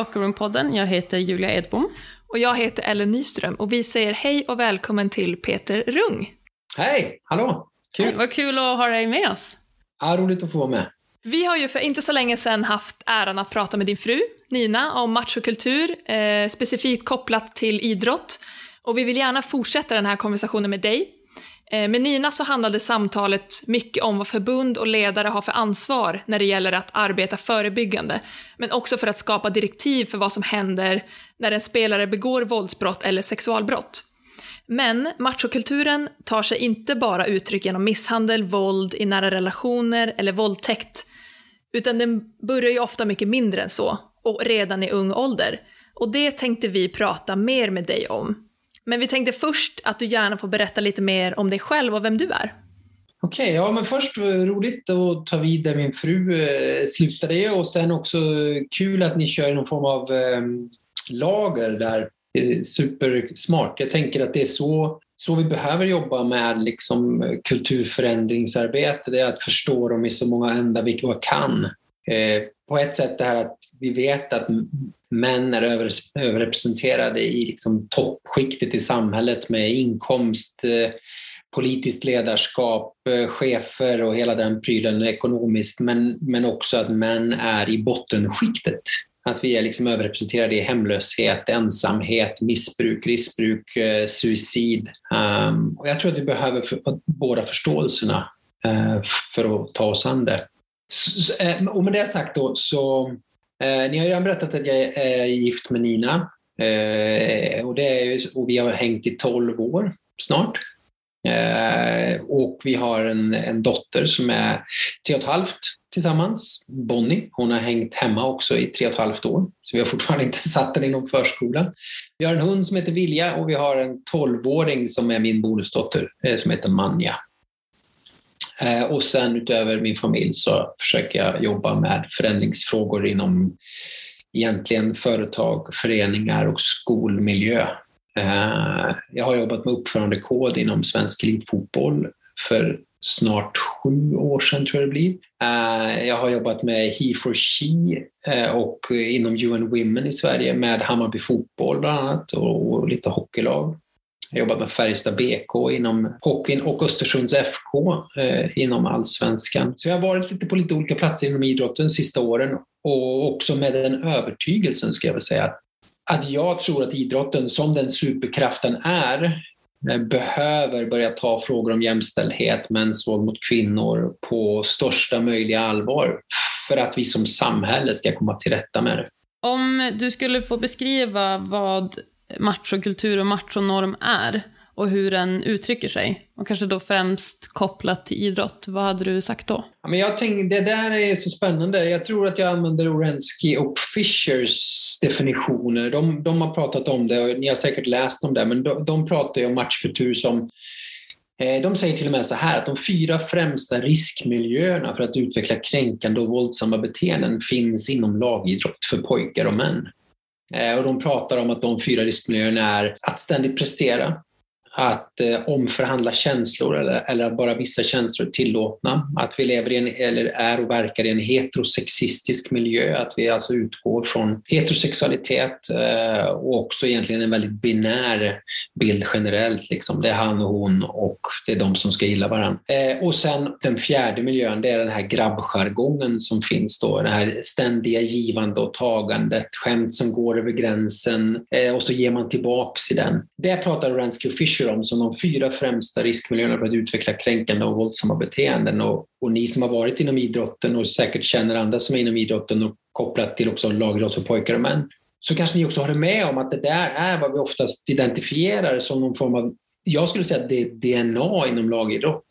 Lockerroom-podden. Jag heter Julia Edbom. Och jag heter Ellen Nyström och vi säger hej och välkommen till Peter Rung. Hej! Hallå! Kul! Hej, vad kul att ha dig med oss. Ja, roligt att få vara med. Vi har ju för inte så länge sedan haft äran att prata med din fru, Nina, om machokultur, eh, specifikt kopplat till idrott. Och vi vill gärna fortsätta den här konversationen med dig. Eh, med Nina så handlade samtalet mycket om vad förbund och ledare har för ansvar när det gäller att arbeta förebyggande, men också för att skapa direktiv för vad som händer när en spelare begår våldsbrott eller sexualbrott. Men machokulturen tar sig inte bara uttryck genom misshandel, våld i nära relationer eller våldtäkt, utan den börjar ju ofta mycket mindre än så, och redan i ung ålder. Och det tänkte vi prata mer med dig om. Men vi tänkte först att du gärna får berätta lite mer om dig själv och vem du är. Okej, okay, ja men först eh, roligt att ta vid där min fru eh, slutade och sen också kul att ni kör någon form av eh, lager där. Supersmart. Jag tänker att det är så, så vi behöver jobba med liksom, kulturförändringsarbete, det är att förstå dem i så många ändar vi kan. Eh, på ett sätt det här att vi vet att män är över, överrepresenterade i liksom toppskiktet i samhället med inkomst, eh, politiskt ledarskap, eh, chefer och hela den prylen ekonomiskt, men, men också att män är i bottenskiktet. Att vi är liksom överrepresenterade i hemlöshet, ensamhet, missbruk, riskbruk, eh, suicid. Um, och jag tror att vi behöver för, båda förståelserna uh, för att ta oss an det. Så, eh, och med det sagt då, så Eh, ni har ju redan berättat att jag är gift med Nina. Eh, och, det är, och vi har hängt i 12 år snart. Eh, och vi har en, en dotter som är tre och ett halvt tillsammans, Bonnie. Hon har hängt hemma också i tre och ett halvt år, så vi har fortfarande inte satt den inom förskolan. Vi har en hund som heter Vilja och vi har en tolvåring som är min bonusdotter eh, som heter Manja. Eh, och sen utöver min familj så försöker jag jobba med förändringsfrågor inom egentligen företag, föreningar och skolmiljö. Eh, jag har jobbat med uppförandekod inom svensk elitfotboll för snart sju år sedan tror jag det blir. Eh, jag har jobbat med He for She och inom UN Women i Sverige med Hammarby fotboll bland annat och lite hockeylag. Jag har jobbat med Färjestad BK inom hockeyn och Östersunds FK eh, inom allsvenskan. Så jag har varit lite på lite olika platser inom idrotten de sista åren och också med den övertygelsen ska jag väl säga att jag tror att idrotten som den superkraften är eh, behöver börja ta frågor om jämställdhet, mäns våld mot kvinnor på största möjliga allvar för att vi som samhälle ska komma till rätta med det. Om du skulle få beskriva vad machokultur och machonorm är och hur den uttrycker sig. Och kanske då främst kopplat till idrott. Vad hade du sagt då? Ja, men jag tänkte, det där är så spännande. Jag tror att jag använder Orensky och Fishers definitioner. De, de har pratat om det och ni har säkert läst om det, men de, de pratar ju om machokultur som eh, de säger till och med så här att de fyra främsta riskmiljöerna för att utveckla kränkande och våldsamma beteenden finns inom lagidrott för pojkar och män. Eh, och de pratar om att de fyra riskmiljöerna är att ständigt prestera, att eh, omförhandla känslor eller, eller att bara vissa känslor är tillåtna. Att vi lever i en, eller är och verkar i en heterosexistisk miljö, att vi alltså utgår från heterosexualitet eh, och också egentligen en väldigt binär bild generellt. Liksom. Det är han och hon och det är de som ska gilla varandra. Eh, och sen den fjärde miljön, det är den här grabbjargongen som finns då, det här ständiga givande och tagandet, skämt som går över gränsen eh, och så ger man tillbaks i den. Det pratar Ransky och Fisher om som de fyra främsta riskmiljöerna för att utveckla kränkande och våldsamma beteenden. Och, och ni som har varit inom idrotten och säkert känner andra som är inom idrotten och kopplat till också lagidrott för pojkar och män, så kanske ni också håller med om att det där är vad vi oftast identifierar som någon form av, jag skulle säga att det är DNA inom lagidrott.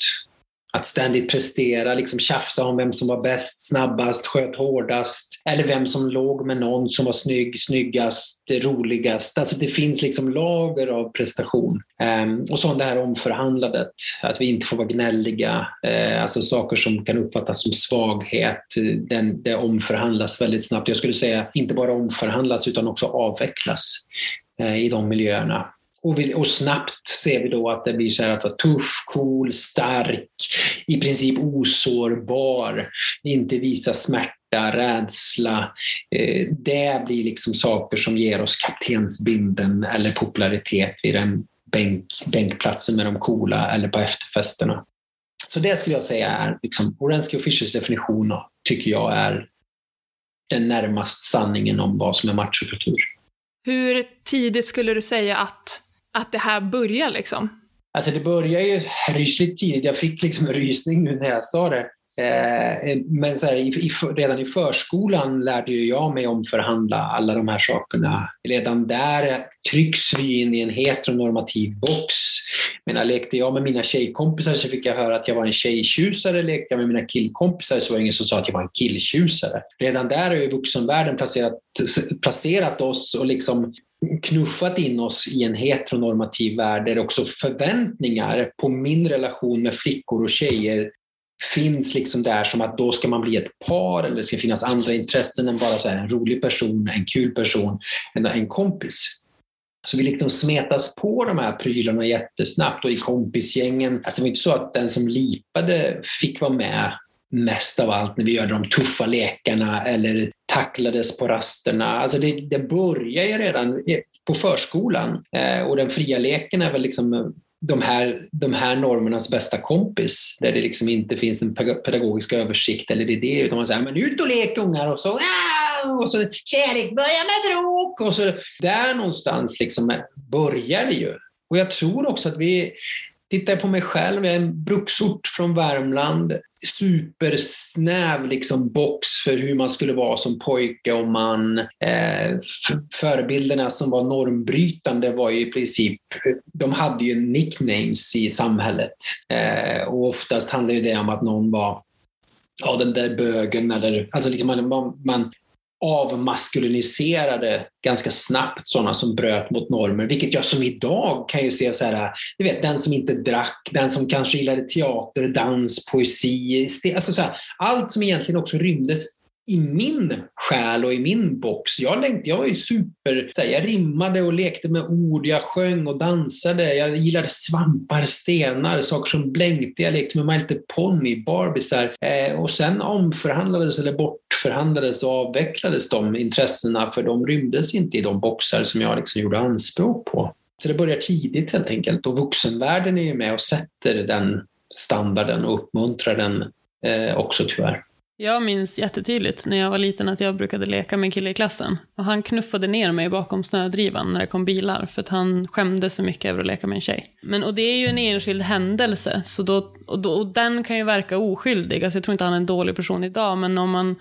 Att ständigt prestera, liksom tjafsa om vem som var bäst, snabbast, sköt hårdast. Eller vem som låg med någon som var snygg, snyggast, roligast. Alltså det finns liksom lager av prestation. Um, och så det här omförhandlandet, att vi inte får vara gnälliga. Uh, alltså saker som kan uppfattas som svaghet, den, det omförhandlas väldigt snabbt. Jag skulle säga inte bara omförhandlas utan också avvecklas uh, i de miljöerna. Och, vi, och, snabbt ser vi då att det blir så här att vara tuff, cool, stark, i princip osårbar, inte visa smärta rädsla. Eh, det blir liksom saker som ger oss kaptensbinden eller popularitet vid den bänk, bänkplatsen med de coola eller på efterfesterna. Så det skulle jag säga är liksom, Orensky och Fischers definition tycker jag är den närmast sanningen om vad som är machokultur. Hur tidigt skulle du säga att, att det här börjar liksom? Alltså det börjar ju rysligt tidigt. Jag fick liksom en rysning nu när jag sa det. Eh, men så här, i, i, redan i förskolan lärde jag mig omförhandla alla de här sakerna. Redan där trycks vi in i en heteronormativ box. Men lekte jag med mina tjejkompisar så fick jag höra att jag var en tjejtjusare. Lekte jag med mina killkompisar så var det ingen som sa att jag var en killtjusare. Redan där har ju vuxenvärlden placerat, placerat oss och liksom knuffat in oss i en heteronormativ värld där också förväntningar på min relation med flickor och tjejer finns liksom där som att då ska man bli ett par eller det ska finnas andra intressen än bara så en rolig person, en kul person, en, en kompis. Så vi liksom smetas på de här prylarna jättesnabbt och i kompisgängen, alltså det var inte så att den som lipade fick vara med mest av allt när vi gör de tuffa lekarna eller tacklades på rasterna. Alltså det, det börjar ju redan på förskolan eh, och den fria leken är väl liksom eh, de här, de här normernas bästa kompis där det liksom inte finns en pedagogisk översikt eller idé utan man säger men ut och lek ungar och så och så kärlek börjar med bråk och så där någonstans liksom börjar det ju. Och jag tror också att vi Tittar jag på mig själv, jag är en bruksort från Värmland. Supersnäv liksom box för hur man skulle vara som pojke och man. Eh, förebilderna som var normbrytande var ju i princip, de hade ju nicknames i samhället. Eh, och oftast handlade det om att någon var ja, den där bögen eller alltså liksom man, man, avmaskuliniserade ganska snabbt sådana som bröt mot normer, vilket jag som idag kan ju se så här, du vet den som inte drack, den som kanske gillade teater, dans, poesi, alltså så här, allt som egentligen också rymdes i min själ och i min box. Jag, längtade, jag var ju super... Så här, jag rimmade och lekte med ord, jag sjöng och dansade. Jag gillade svampar, stenar, saker som blänkte. Jag lekte med My Little Pony, Barbisar. Eh, och sen omförhandlades eller bortförhandlades och avvecklades de intressena för de rymdes inte i de boxar som jag liksom gjorde anspråk på. Så det börjar tidigt helt enkelt och vuxenvärlden är ju med och sätter den standarden och uppmuntrar den eh, också tyvärr. Jag minns jättetydligt när jag var liten att jag brukade leka med en kille i klassen. Och han knuffade ner mig bakom snödrivan när det kom bilar för att han skämdes så mycket över att leka med en tjej. Men, och det är ju en enskild händelse så då, och, då, och den kan ju verka oskyldig. Alltså jag tror inte han är en dålig person idag men om man,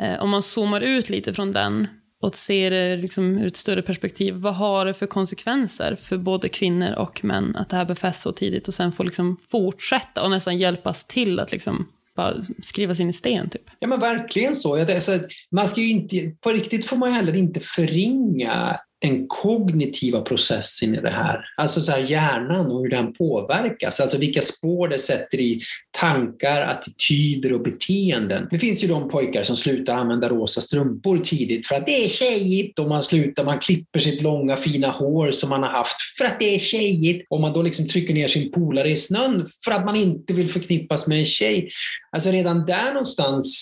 eh, om man zoomar ut lite från den och ser det liksom ur ett större perspektiv. Vad har det för konsekvenser för både kvinnor och män att det här befästs så tidigt och sen får liksom fortsätta och nästan hjälpas till att liksom bara skrivas in i sten. Typ. Ja men verkligen så. Alltså, man ska ju inte, på riktigt får man heller inte förringa den kognitiva processen i det här. Alltså så här, hjärnan och hur den påverkas. Alltså vilka spår det sätter i tankar, attityder och beteenden. Det finns ju de pojkar som slutar använda rosa strumpor tidigt för att det är tjejigt och man slutar, man klipper sitt långa fina hår som man har haft för att det är tjejigt och man då liksom trycker ner sin polare i snön för att man inte vill förknippas med en tjej. Alltså redan där någonstans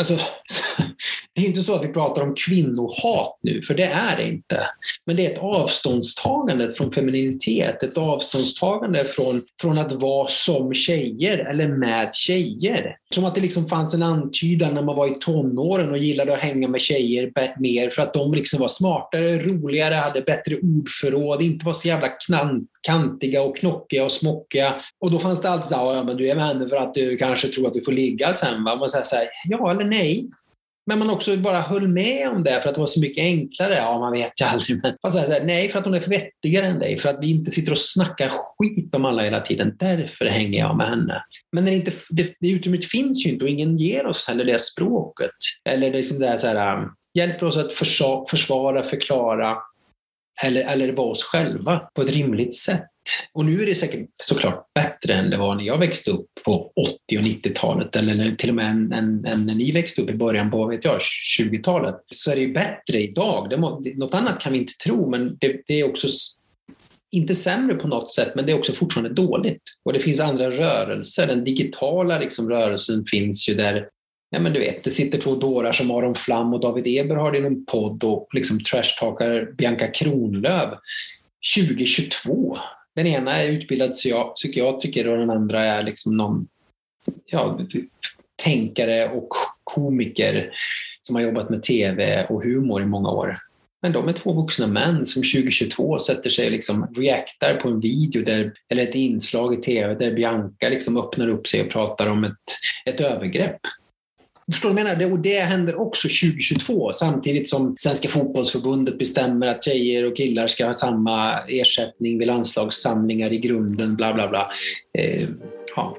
Alltså, det är inte så att vi pratar om kvinnohat nu, för det är det inte. Men det är ett avståndstagande från femininitet, ett avståndstagande från, från att vara som tjejer eller med tjejer. Som att det liksom fanns en antydan när man var i tonåren och gillade att hänga med tjejer mer för att de liksom var smartare, roligare, hade bättre ordförråd, inte var så jävla knant kantiga och knockiga och smockiga. Och då fanns det alltid så här, ja men du är med henne för att du kanske tror att du får ligga sen. Va? Man säger så här, ja eller nej. Men man också bara höll med om det för att det var så mycket enklare. Ja, man vet ju aldrig. Men man säger så här, nej, för att hon är vettigare än dig. För att vi inte sitter och snackar skit om alla hela tiden. Därför hänger jag med henne. Men när det, inte, det, det utrymmet finns ju inte och ingen ger oss heller det språket. Eller liksom det så här, um, hjälper oss att försvara, förklara eller, eller vara oss själva på ett rimligt sätt. Och nu är det säkert såklart bättre än det var när jag växte upp på 80 och 90-talet eller till och med än, än, än, när ni växte upp i början på vet jag, 20-talet. Så är det ju bättre idag. Det må, något annat kan vi inte tro, men det, det är också inte sämre på något sätt, men det är också fortfarande dåligt. Och det finns andra rörelser. Den digitala liksom, rörelsen finns ju där ja men du vet, det sitter två dårar som Aron Flam och David Eberhard i någon podd och liksom trashtalkar Bianca Kronlöf 2022. Den ena är utbildad psykiatriker och den andra är liksom någon ja, typ tänkare och komiker som har jobbat med tv och humor i många år. Men de är två vuxna män som 2022 sätter sig och liksom reaktar på en video där, eller ett inslag i tv där Bianca liksom öppnar upp sig och pratar om ett, ett övergrepp. Förstår du vad jag menar? Och det händer också 2022 samtidigt som Svenska fotbollsförbundet bestämmer att tjejer och killar ska ha samma ersättning vid landslagssamlingar i grunden, bla bla bla. Eh, ja.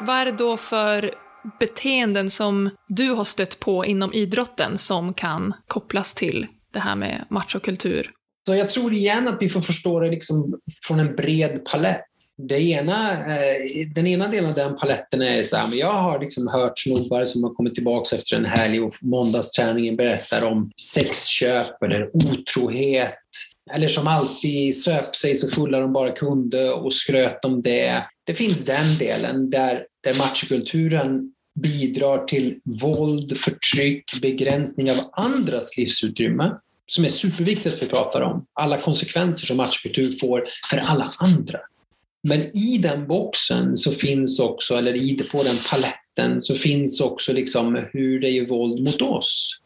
Vad är det då för beteenden som du har stött på inom idrotten som kan kopplas till det här med machokultur? Så jag tror igen att vi får förstå det liksom från en bred palett. Det ena, eh, den ena delen av den paletten är så här, men jag har liksom hört snubbar som har kommit tillbaka efter en helg och måndagsträningen berättar om sexköp eller otrohet. Eller som alltid söp sig så fulla de bara kunde och skröt om det. Det finns den delen där, där machokulturen bidrar till våld, förtryck, begränsning av andras livsutrymme som är superviktigt att vi pratar om. Alla konsekvenser som machokultur får för alla andra. Men i den boxen så finns också, eller i, på den paletten, så finns också liksom hur det är våld mot oss.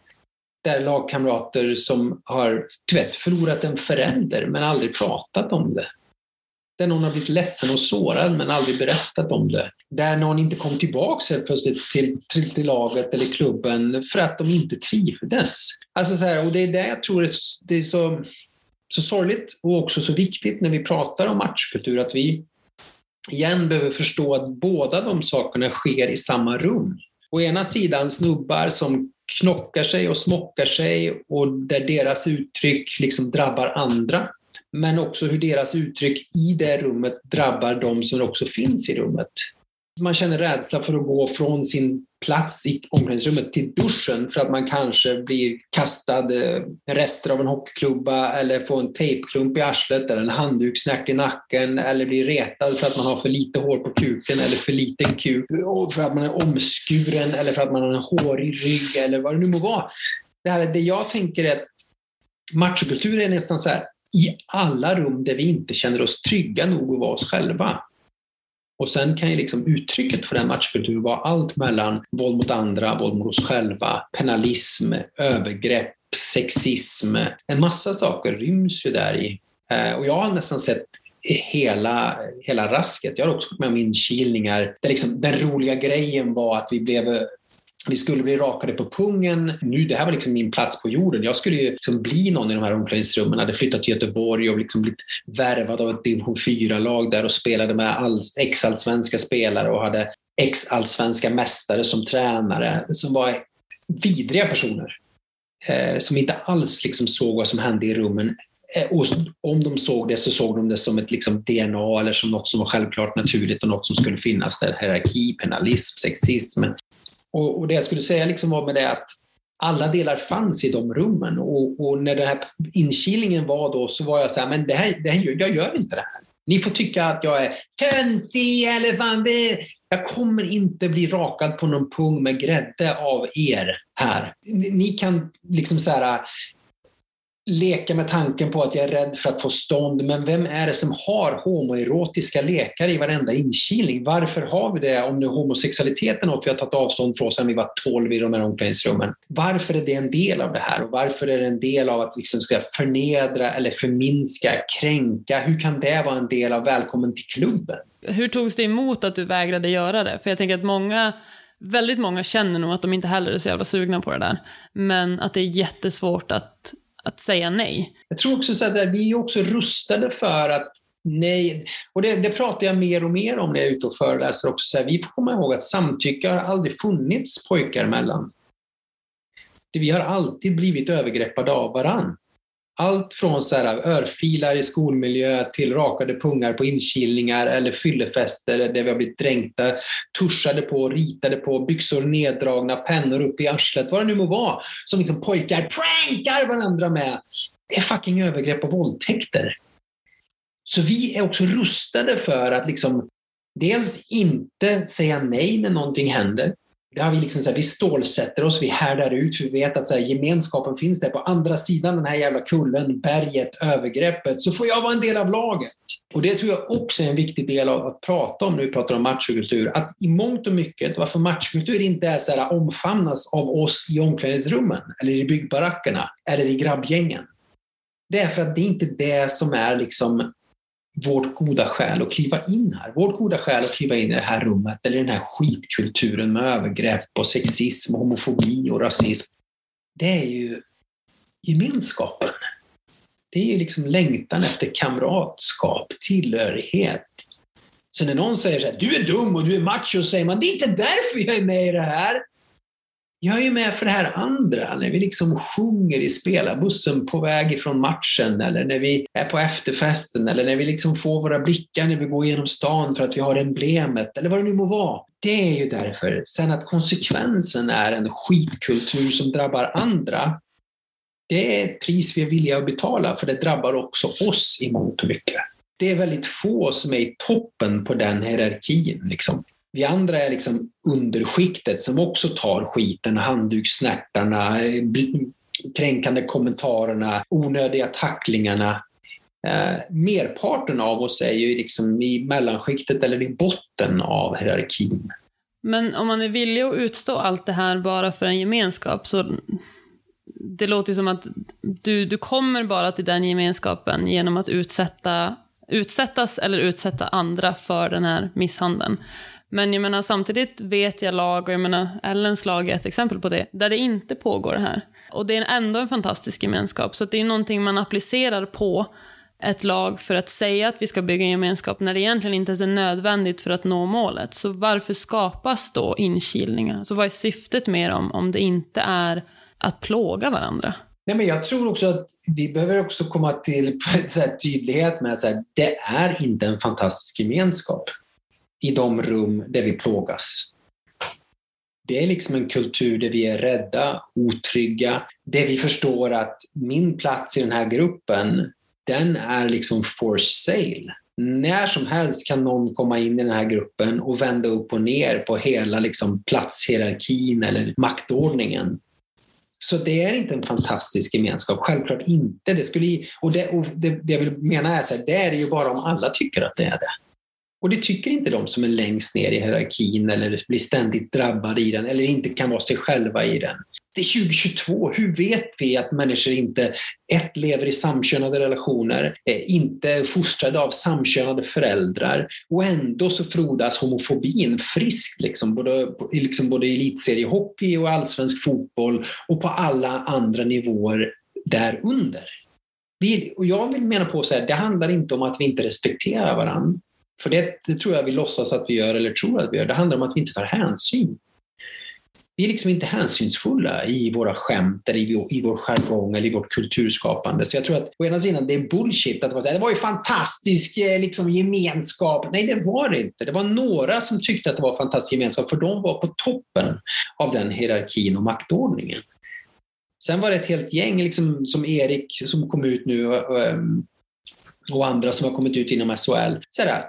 Där lagkamrater som har du vet, förlorat en förälder men aldrig pratat om det. Där någon har blivit ledsen och sårad men aldrig berättat om det. Där någon inte kom tillbaka helt plötsligt till, till, till laget eller klubben för att de inte trivdes. Alltså så här, och det är det jag tror det är så, så sorgligt och också så viktigt när vi pratar om matchkultur att vi igen behöver förstå att båda de sakerna sker i samma rum. Å ena sidan snubbar som knockar sig och smockar sig och där deras uttryck liksom drabbar andra men också hur deras uttryck i det rummet drabbar de som också finns i rummet. Man känner rädsla för att gå från sin plats i omklädningsrummet till duschen för att man kanske blir kastad eh, rester av en hockeyklubba eller får en tejpklump i arslet eller en handdukssnärt i nacken eller blir retad för att man har för lite hår på kuken eller för liten kuk för att man är omskuren eller för att man har en hårig rygg eller vad det nu må vara. Det, här, det jag tänker är att machokultur är nästan så här, i alla rum där vi inte känner oss trygga nog att vara oss själva. Och sen kan ju liksom uttrycket för den matchkulturen vara allt mellan våld mot andra, våld mot oss själva, penalism, övergrepp, sexism. En massa saker ryms ju där i. Eh, och jag har nästan sett hela, hela rasket. Jag har också fått med om inkilningar där liksom den roliga grejen var att vi blev eh, vi skulle bli rakade på pungen. Nu, det här var liksom min plats på jorden. Jag skulle ju liksom bli någon i de här omklädningsrummen. Jag hade flyttat till Göteborg och liksom blivit värvad av ett division 4-lag där och spelade med ex-allsvenska spelare och hade ex-allsvenska mästare som tränare som var vidriga personer. Eh, som inte alls liksom såg vad som hände i rummen. Eh, och om de såg det så såg de det som ett liksom DNA eller som något som var självklart naturligt och något som skulle finnas där. Hierarki, penalism, sexism, och, och det jag skulle säga liksom var med det att alla delar fanns i de rummen och, och, när den här inkilningen var då så var jag så här, men det här, det här, jag gör inte det här. Ni får tycka att jag är töntig eller fan det, jag kommer inte bli rakad på någon pung med grädde av er här. Ni kan liksom så här leka med tanken på att jag är rädd för att få stånd, men vem är det som har homoerotiska lekar i varenda inkilning? Varför har vi det om nu homosexualiteten är något vi har tagit avstånd från sedan vi var 12 i de här omklädningsrummen? Varför är det en del av det här? Och varför är det en del av att liksom ska förnedra eller förminska, kränka? Hur kan det vara en del av välkommen till klubben? Hur togs det emot att du vägrade göra det? För jag tänker att många Väldigt många känner nog att de inte heller är så jävla sugna på det där. Men att det är jättesvårt att att säga nej. Jag tror också så att vi är också rustade för att nej, och det, det pratar jag mer och mer om när jag är ute och föreläser också. Så här, vi får komma ihåg att samtycke har aldrig funnits pojkar emellan. Vi har alltid blivit övergreppade av varann. Allt från så här, örfilar i skolmiljö till rakade pungar på inkilningar eller fyllefester där vi har blivit dränkta, tuschade på, ritade på, byxor neddragna, pennor upp i arslet, vad det nu må vara, som liksom pojkar prankar varandra med. Det är fucking övergrepp och våldtäkter. Så vi är också rustade för att liksom dels inte säga nej när någonting händer. Det har vi, liksom så här, vi stålsätter oss, vi härdar ut, för vi vet att så här, gemenskapen finns där på andra sidan den här jävla kullen, berget, övergreppet, så får jag vara en del av laget. Och det tror jag också är en viktig del av att prata om när vi pratar om machokultur. Att i mångt och mycket, varför machokultur inte är så här, omfamnas av oss i omklädningsrummen, eller i byggbarackerna, eller i grabbgängen. Det är för att det är inte det som är liksom vårt goda skäl att kliva in här. Vårt goda skäl att kliva in i det här rummet eller den här skitkulturen med övergrepp och sexism, homofobi och rasism. Det är ju gemenskapen. Det är ju liksom längtan efter kamratskap, tillhörighet. Så när någon säger så här, du är dum och du är macho, så säger man, det är inte därför jag är med i det här. Jag är ju med för det här andra, när vi liksom sjunger i spelarbussen på väg ifrån matchen eller när vi är på efterfesten eller när vi liksom får våra blickar när vi går genom stan för att vi har emblemet eller vad det nu må vara. Det är ju därför. Sen att konsekvensen är en skitkultur som drabbar andra, det är ett pris vi är villiga att betala för det drabbar också oss i mångt och mycket. Det är väldigt få som är i toppen på den hierarkin. Liksom. Vi andra är liksom underskiktet som också tar skiten, handdukssnärtarna, kränkande kommentarerna, onödiga tacklingarna. Eh, merparten av oss är ju liksom i mellanskiktet eller i botten av hierarkin. Men om man är villig att utstå allt det här bara för en gemenskap så det låter som att du, du kommer bara till den gemenskapen genom att utsätta, utsättas eller utsätta andra för den här misshandeln. Men jag menar, samtidigt vet jag lag, och jag menar, Ellens lag är ett exempel på det, där det inte pågår det här. Och det är ändå en fantastisk gemenskap, så det är någonting man applicerar på ett lag för att säga att vi ska bygga en gemenskap när det egentligen inte ens är nödvändigt för att nå målet. Så varför skapas då inkilningar? Så vad är syftet med dem om det inte är att plåga varandra? Nej, men jag tror också att vi behöver också komma till så här, tydlighet med att så här, det är inte en fantastisk gemenskap i de rum där vi plågas. Det är liksom en kultur där vi är rädda, otrygga, där vi förstår att min plats i den här gruppen, den är liksom for sale. När som helst kan någon komma in i den här gruppen och vända upp och ner på hela liksom platshierarkin eller maktordningen. Så det är inte en fantastisk gemenskap, självklart inte. Det skulle, och det, och det, det jag vill mena är att det är det ju bara om alla tycker att det är det. Och det tycker inte de som är längst ner i hierarkin eller blir ständigt drabbade i den eller inte kan vara sig själva i den. Det är 2022. Hur vet vi att människor inte ett, lever i samkönade relationer, eh, inte är fostrade av samkönade föräldrar och ändå så frodas homofobin friskt liksom, både, liksom både i elitseriehockey och allsvensk fotboll och på alla andra nivåer därunder. Vi, och jag vill mena på så här, det handlar inte om att vi inte respekterar varandra. För det, det, tror jag vi låtsas att vi gör eller tror att vi gör. Det handlar om att vi inte tar hänsyn. Vi är liksom inte hänsynsfulla i våra skämt, eller i, i vår jargong eller i vårt kulturskapande. Så jag tror att å ena sidan det är bullshit att säga det var ju fantastisk eh, liksom, gemenskap. Nej, det var det inte. Det var några som tyckte att det var fantastisk gemenskap, för de var på toppen av den hierarkin och maktordningen. Sen var det ett helt gäng, liksom, som Erik som kom ut nu och, och andra som har kommit ut inom SHL. Så där,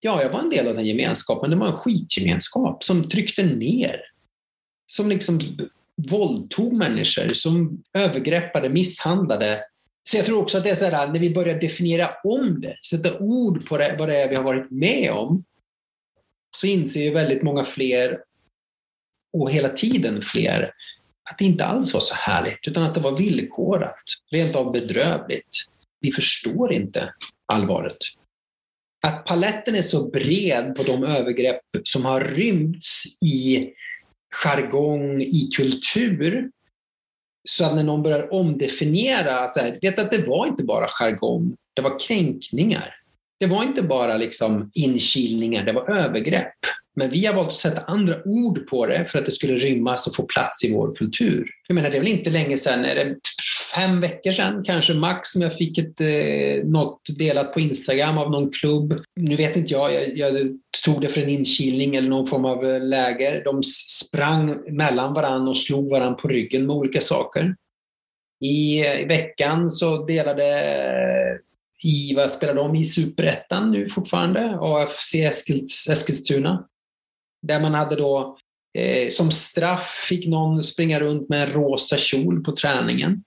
Ja, jag var en del av den gemenskapen. Det var en skitgemenskap som tryckte ner. Som liksom våldtog människor, som övergreppade, misshandlade. Så jag tror också att det är så här, när vi börjar definiera om det, sätta ord på det, vad det är vi har varit med om, så inser ju väldigt många fler, och hela tiden fler, att det inte alls var så härligt, utan att det var villkorat, rent av bedrövligt. Vi förstår inte allvaret att paletten är så bred på de övergrepp som har rymts i jargong, i kultur, så att när någon börjar omdefiniera, så här, vet att det var inte bara jargong, det var kränkningar. Det var inte bara liksom inkilningar, det var övergrepp. Men vi har valt att sätta andra ord på det för att det skulle rymmas och få plats i vår kultur. Jag menar, det är väl inte länge sedan, är det fem veckor sedan kanske max som jag fick ett, eh, något delat på Instagram av någon klubb. Nu vet inte jag, jag, jag tog det för en inkilning eller någon form av eh, läger. De sprang mellan varandra och slog varandra på ryggen med olika saker. I, i veckan så delade eh, i, vad spelar de i, Superettan nu fortfarande? AFC Eskils, Eskilstuna. Där man hade då eh, som straff fick någon springa runt med en rosa kjol på träningen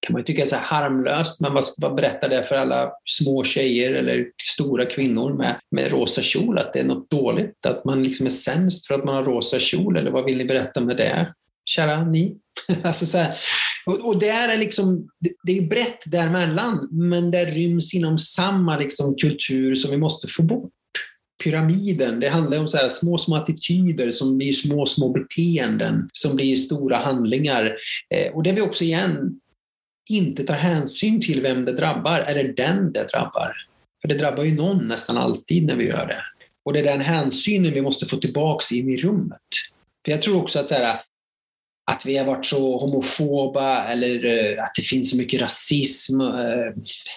kan man ju tycka är så harmlöst, men vad, vad berättar det för alla små tjejer eller stora kvinnor med, med rosa kjol? Att det är något dåligt? Att man liksom är sämst för att man har rosa kjol? Eller vad vill ni berätta med det? Kära ni? alltså så här, och, och det är liksom, det, det är brett däremellan, men det ryms inom samma liksom kultur som vi måste få bort pyramiden. Det handlar om så små, små attityder som blir små, små beteenden som blir stora handlingar. Eh, och det är vi också igen inte tar hänsyn till vem det drabbar eller den det drabbar. För det drabbar ju någon nästan alltid när vi gör det. Och det är den hänsynen vi måste få tillbaks in i rummet. För jag tror också att, så här, att vi har varit så homofoba eller eh, att det finns så mycket rasism, eh,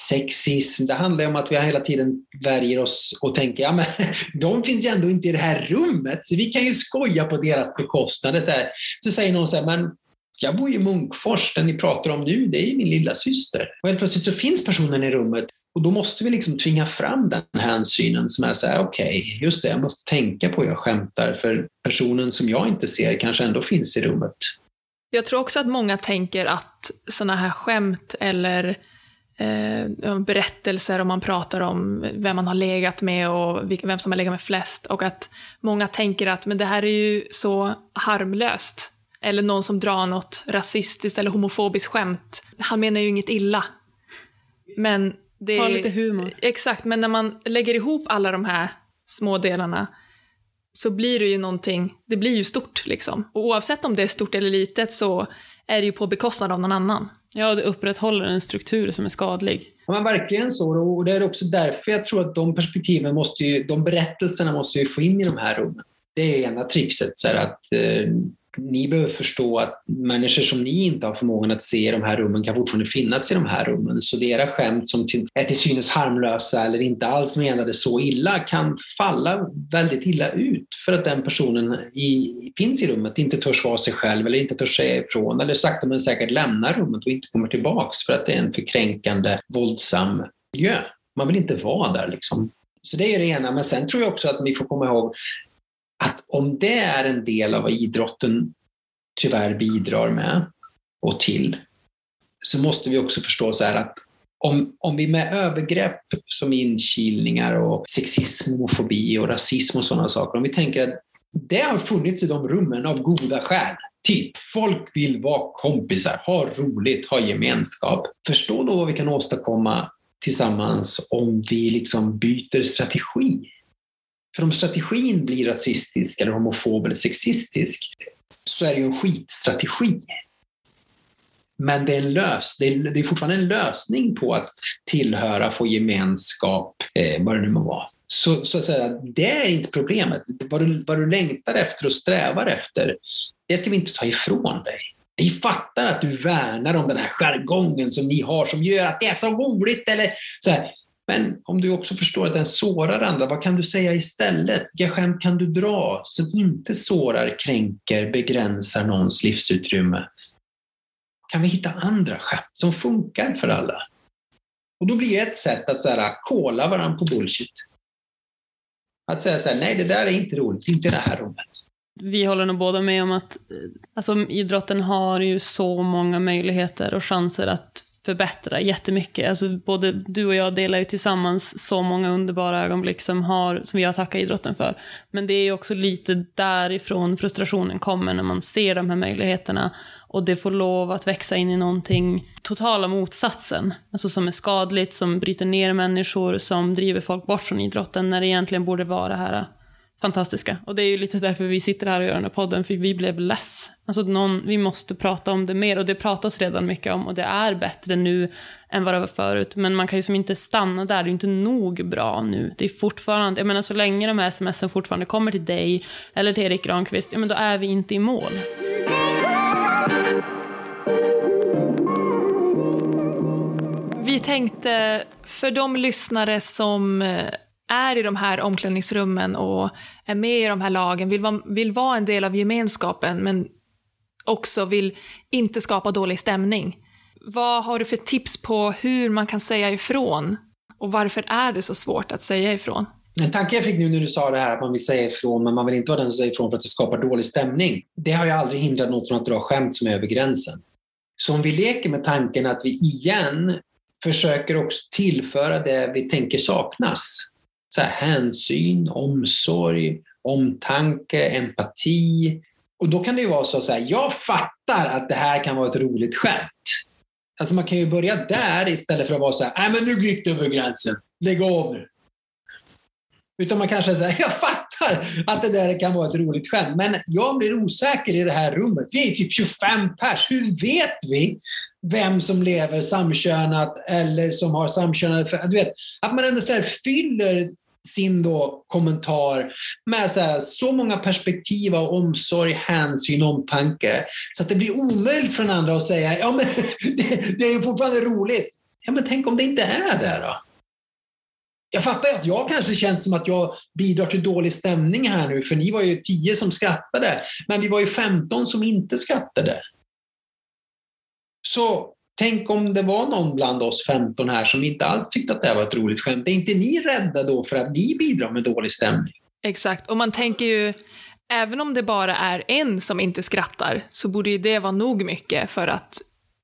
sexism. Det handlar om att vi hela tiden värjer oss och tänker, ja men de finns ju ändå inte i det här rummet, så vi kan ju skoja på deras bekostnad. Så, här, så säger någon så här, men jag bor i Munkfors, den ni pratar om nu, det är min lilla syster. Och helt plötsligt så finns personen i rummet och då måste vi liksom tvinga fram den hänsynen som är så här, okej, okay, just det, jag måste tänka på hur jag skämtar för personen som jag inte ser kanske ändå finns i rummet. Jag tror också att många tänker att sådana här skämt eller eh, berättelser om man pratar om vem man har legat med och vem som har legat med flest och att många tänker att men det här är ju så harmlöst eller någon som drar något rasistiskt eller homofobiskt skämt. Han menar ju inget illa. Men det... Ha lite humor. Exakt, men när man lägger ihop alla de här små delarna så blir det ju någonting, det blir ju stort liksom. Och oavsett om det är stort eller litet så är det ju på bekostnad av någon annan. Ja, det upprätthåller en struktur som är skadlig. Ja, men verkligen så. Och det är också därför jag tror att de perspektiven måste ju, de berättelserna måste ju få in i de här rummen. Det är ena trixet, så att eh, ni behöver förstå att människor som ni inte har förmågan att se i de här rummen kan fortfarande finnas i de här rummen. Så era skämt som är till synes harmlösa eller inte alls menade så illa kan falla väldigt illa ut för att den personen i, finns i rummet, inte törs vara sig själv eller inte törs säga ifrån eller sakta men säkert lämnar rummet och inte kommer tillbaks för att det är en förkränkande, våldsam miljö. Man vill inte vara där liksom. Så det är det ena, men sen tror jag också att vi får komma ihåg att om det är en del av vad idrotten tyvärr bidrar med och till, så måste vi också förstå så här att om, om vi med övergrepp som inkilningar och sexism, homofobi och rasism och sådana saker, om vi tänker att det har funnits i de rummen av goda skäl. Typ, folk vill vara kompisar, ha roligt, ha gemenskap. Förstå då vad vi kan åstadkomma tillsammans om vi liksom byter strategi. För om strategin blir rasistisk, eller homofob eller sexistisk så är det ju en skitstrategi. Men det är, en lös, det är, det är fortfarande en lösning på att tillhöra, få gemenskap, eh, vad det nu må vara. Så, så att säga, det är inte problemet. Vad du, vad du längtar efter och strävar efter, det ska vi inte ta ifrån dig. Vi fattar att du värnar om den här jargongen som ni har som gör att det är så roligt. Eller så här, men om du också förstår att den sårar andra, vad kan du säga istället? Vilka skämt kan du dra som inte sårar, kränker, begränsar någons livsutrymme? Kan vi hitta andra skämt som funkar för alla? Och då blir ett sätt att så här, kolla varandra på bullshit. Att säga så här, nej det där är inte roligt, inte det här rummet. Vi håller nog båda med om att eh, alltså, idrotten har ju så många möjligheter och chanser att förbättra jättemycket. Alltså både du och jag delar ju tillsammans så många underbara ögonblick som, har, som vi har tackat idrotten för. Men det är också lite därifrån frustrationen kommer när man ser de här möjligheterna och det får lov att växa in i någonting totala motsatsen. Alltså som är skadligt, som bryter ner människor, som driver folk bort från idrotten när det egentligen borde vara det här fantastiska. Och det är ju lite därför vi sitter här och gör den här podden, för vi blev less. Alltså någon, vi måste prata om det mer och det pratas redan mycket om och det är bättre nu än vad det var förut. Men man kan ju som inte stanna där, det är inte nog bra nu. Det är fortfarande, jag menar så länge de här smsen fortfarande kommer till dig eller till Erik Granqvist, ja men då är vi inte i mål. Vi tänkte, för de lyssnare som eh, är i de här omklädningsrummen och är med i de här lagen, vill vara, vill vara en del av gemenskapen men också vill inte skapa dålig stämning. vad har du för tips på hur man kan säga ifrån? Och varför är det så svårt att säga ifrån? En tanke jag fick nu när du sa det här att man vill säga ifrån, men man vill inte vara den som säger ifrån för att det skapar dålig stämning. Det har ju aldrig hindrat någon från att dra skämt som är över gränsen. Så om vi leker med tanken att vi igen försöker också tillföra det vi tänker saknas. Så här, hänsyn, omsorg, omtanke, empati. Och då kan det ju vara så att jag fattar att det här kan vara ett roligt skämt. Alltså man kan ju börja där istället för att vara så här, nej men nu gick du över gränsen, lägg av nu. Utan man kanske säger, jag fattar att det där kan vara ett roligt skämt, men jag blir osäker i det här rummet. Vi är typ 25 pers. Hur vet vi vem som lever samkönat eller som har samkönade... Du vet, att man ändå så fyller sin då kommentar med så, här, så många perspektiv av omsorg, hänsyn, omtanke. Så att det blir omöjligt för den andra att säga, ja men det, det är fortfarande roligt. Ja men tänk om det inte är det då? Jag fattar ju att jag kanske känns som att jag bidrar till dålig stämning här nu, för ni var ju tio som skrattade, men vi var ju 15 som inte skrattade. Så tänk om det var någon bland oss 15 här som inte alls tyckte att det här var ett roligt skämt. Är inte ni rädda då för att ni bidrar med dålig stämning? Exakt, och man tänker ju, även om det bara är en som inte skrattar, så borde ju det vara nog mycket för att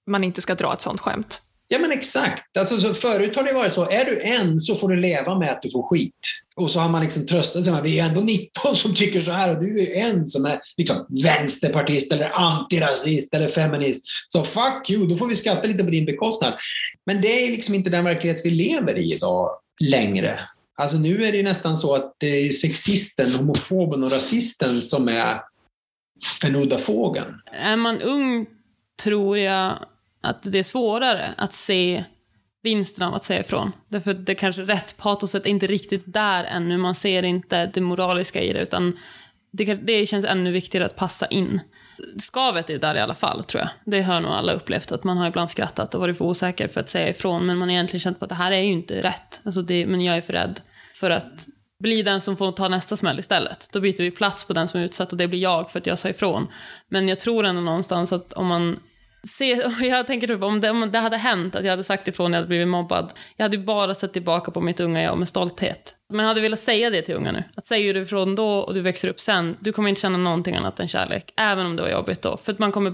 man inte ska dra ett sånt skämt. Ja men exakt. Alltså, så förut har det varit så, är du en så får du leva med att du får skit. Och så har man liksom tröstat sig med, vi är ändå 19 som tycker så här och du är en som är liksom vänsterpartist eller antirasist eller feminist. Så fuck you, då får vi skatta lite på din bekostnad. Men det är liksom inte den verklighet vi lever i idag längre. Alltså nu är det nästan så att det är sexisten, homofoben och rasisten som är den udda fågeln. Är man ung tror jag att det är svårare att se vinsten av att säga ifrån. Därför att det kanske rättspatoset är inte riktigt där ännu, man ser inte det moraliska i det, utan det, det känns ännu viktigare att passa in. Skavet är där i alla fall, tror jag. Det har nog alla upplevt, att man har ibland skrattat och varit för osäker för att säga ifrån, men man har egentligen känt på att det här är ju inte rätt. Alltså det, men jag är för rädd för att bli den som får ta nästa smäll istället. Då byter vi plats på den som är utsatt och det blir jag för att jag sa ifrån. Men jag tror ändå någonstans att om man Se, jag tänker typ om det, om det hade hänt att jag hade sagt ifrån när jag hade blivit mobbad. Jag hade ju bara sett tillbaka på mitt unga jag med stolthet. Men jag hade velat säga det till unga nu. Att säger du ifrån då och du växer upp sen, du kommer inte känna någonting annat än kärlek. Även om det var jobbigt då. För att man kommer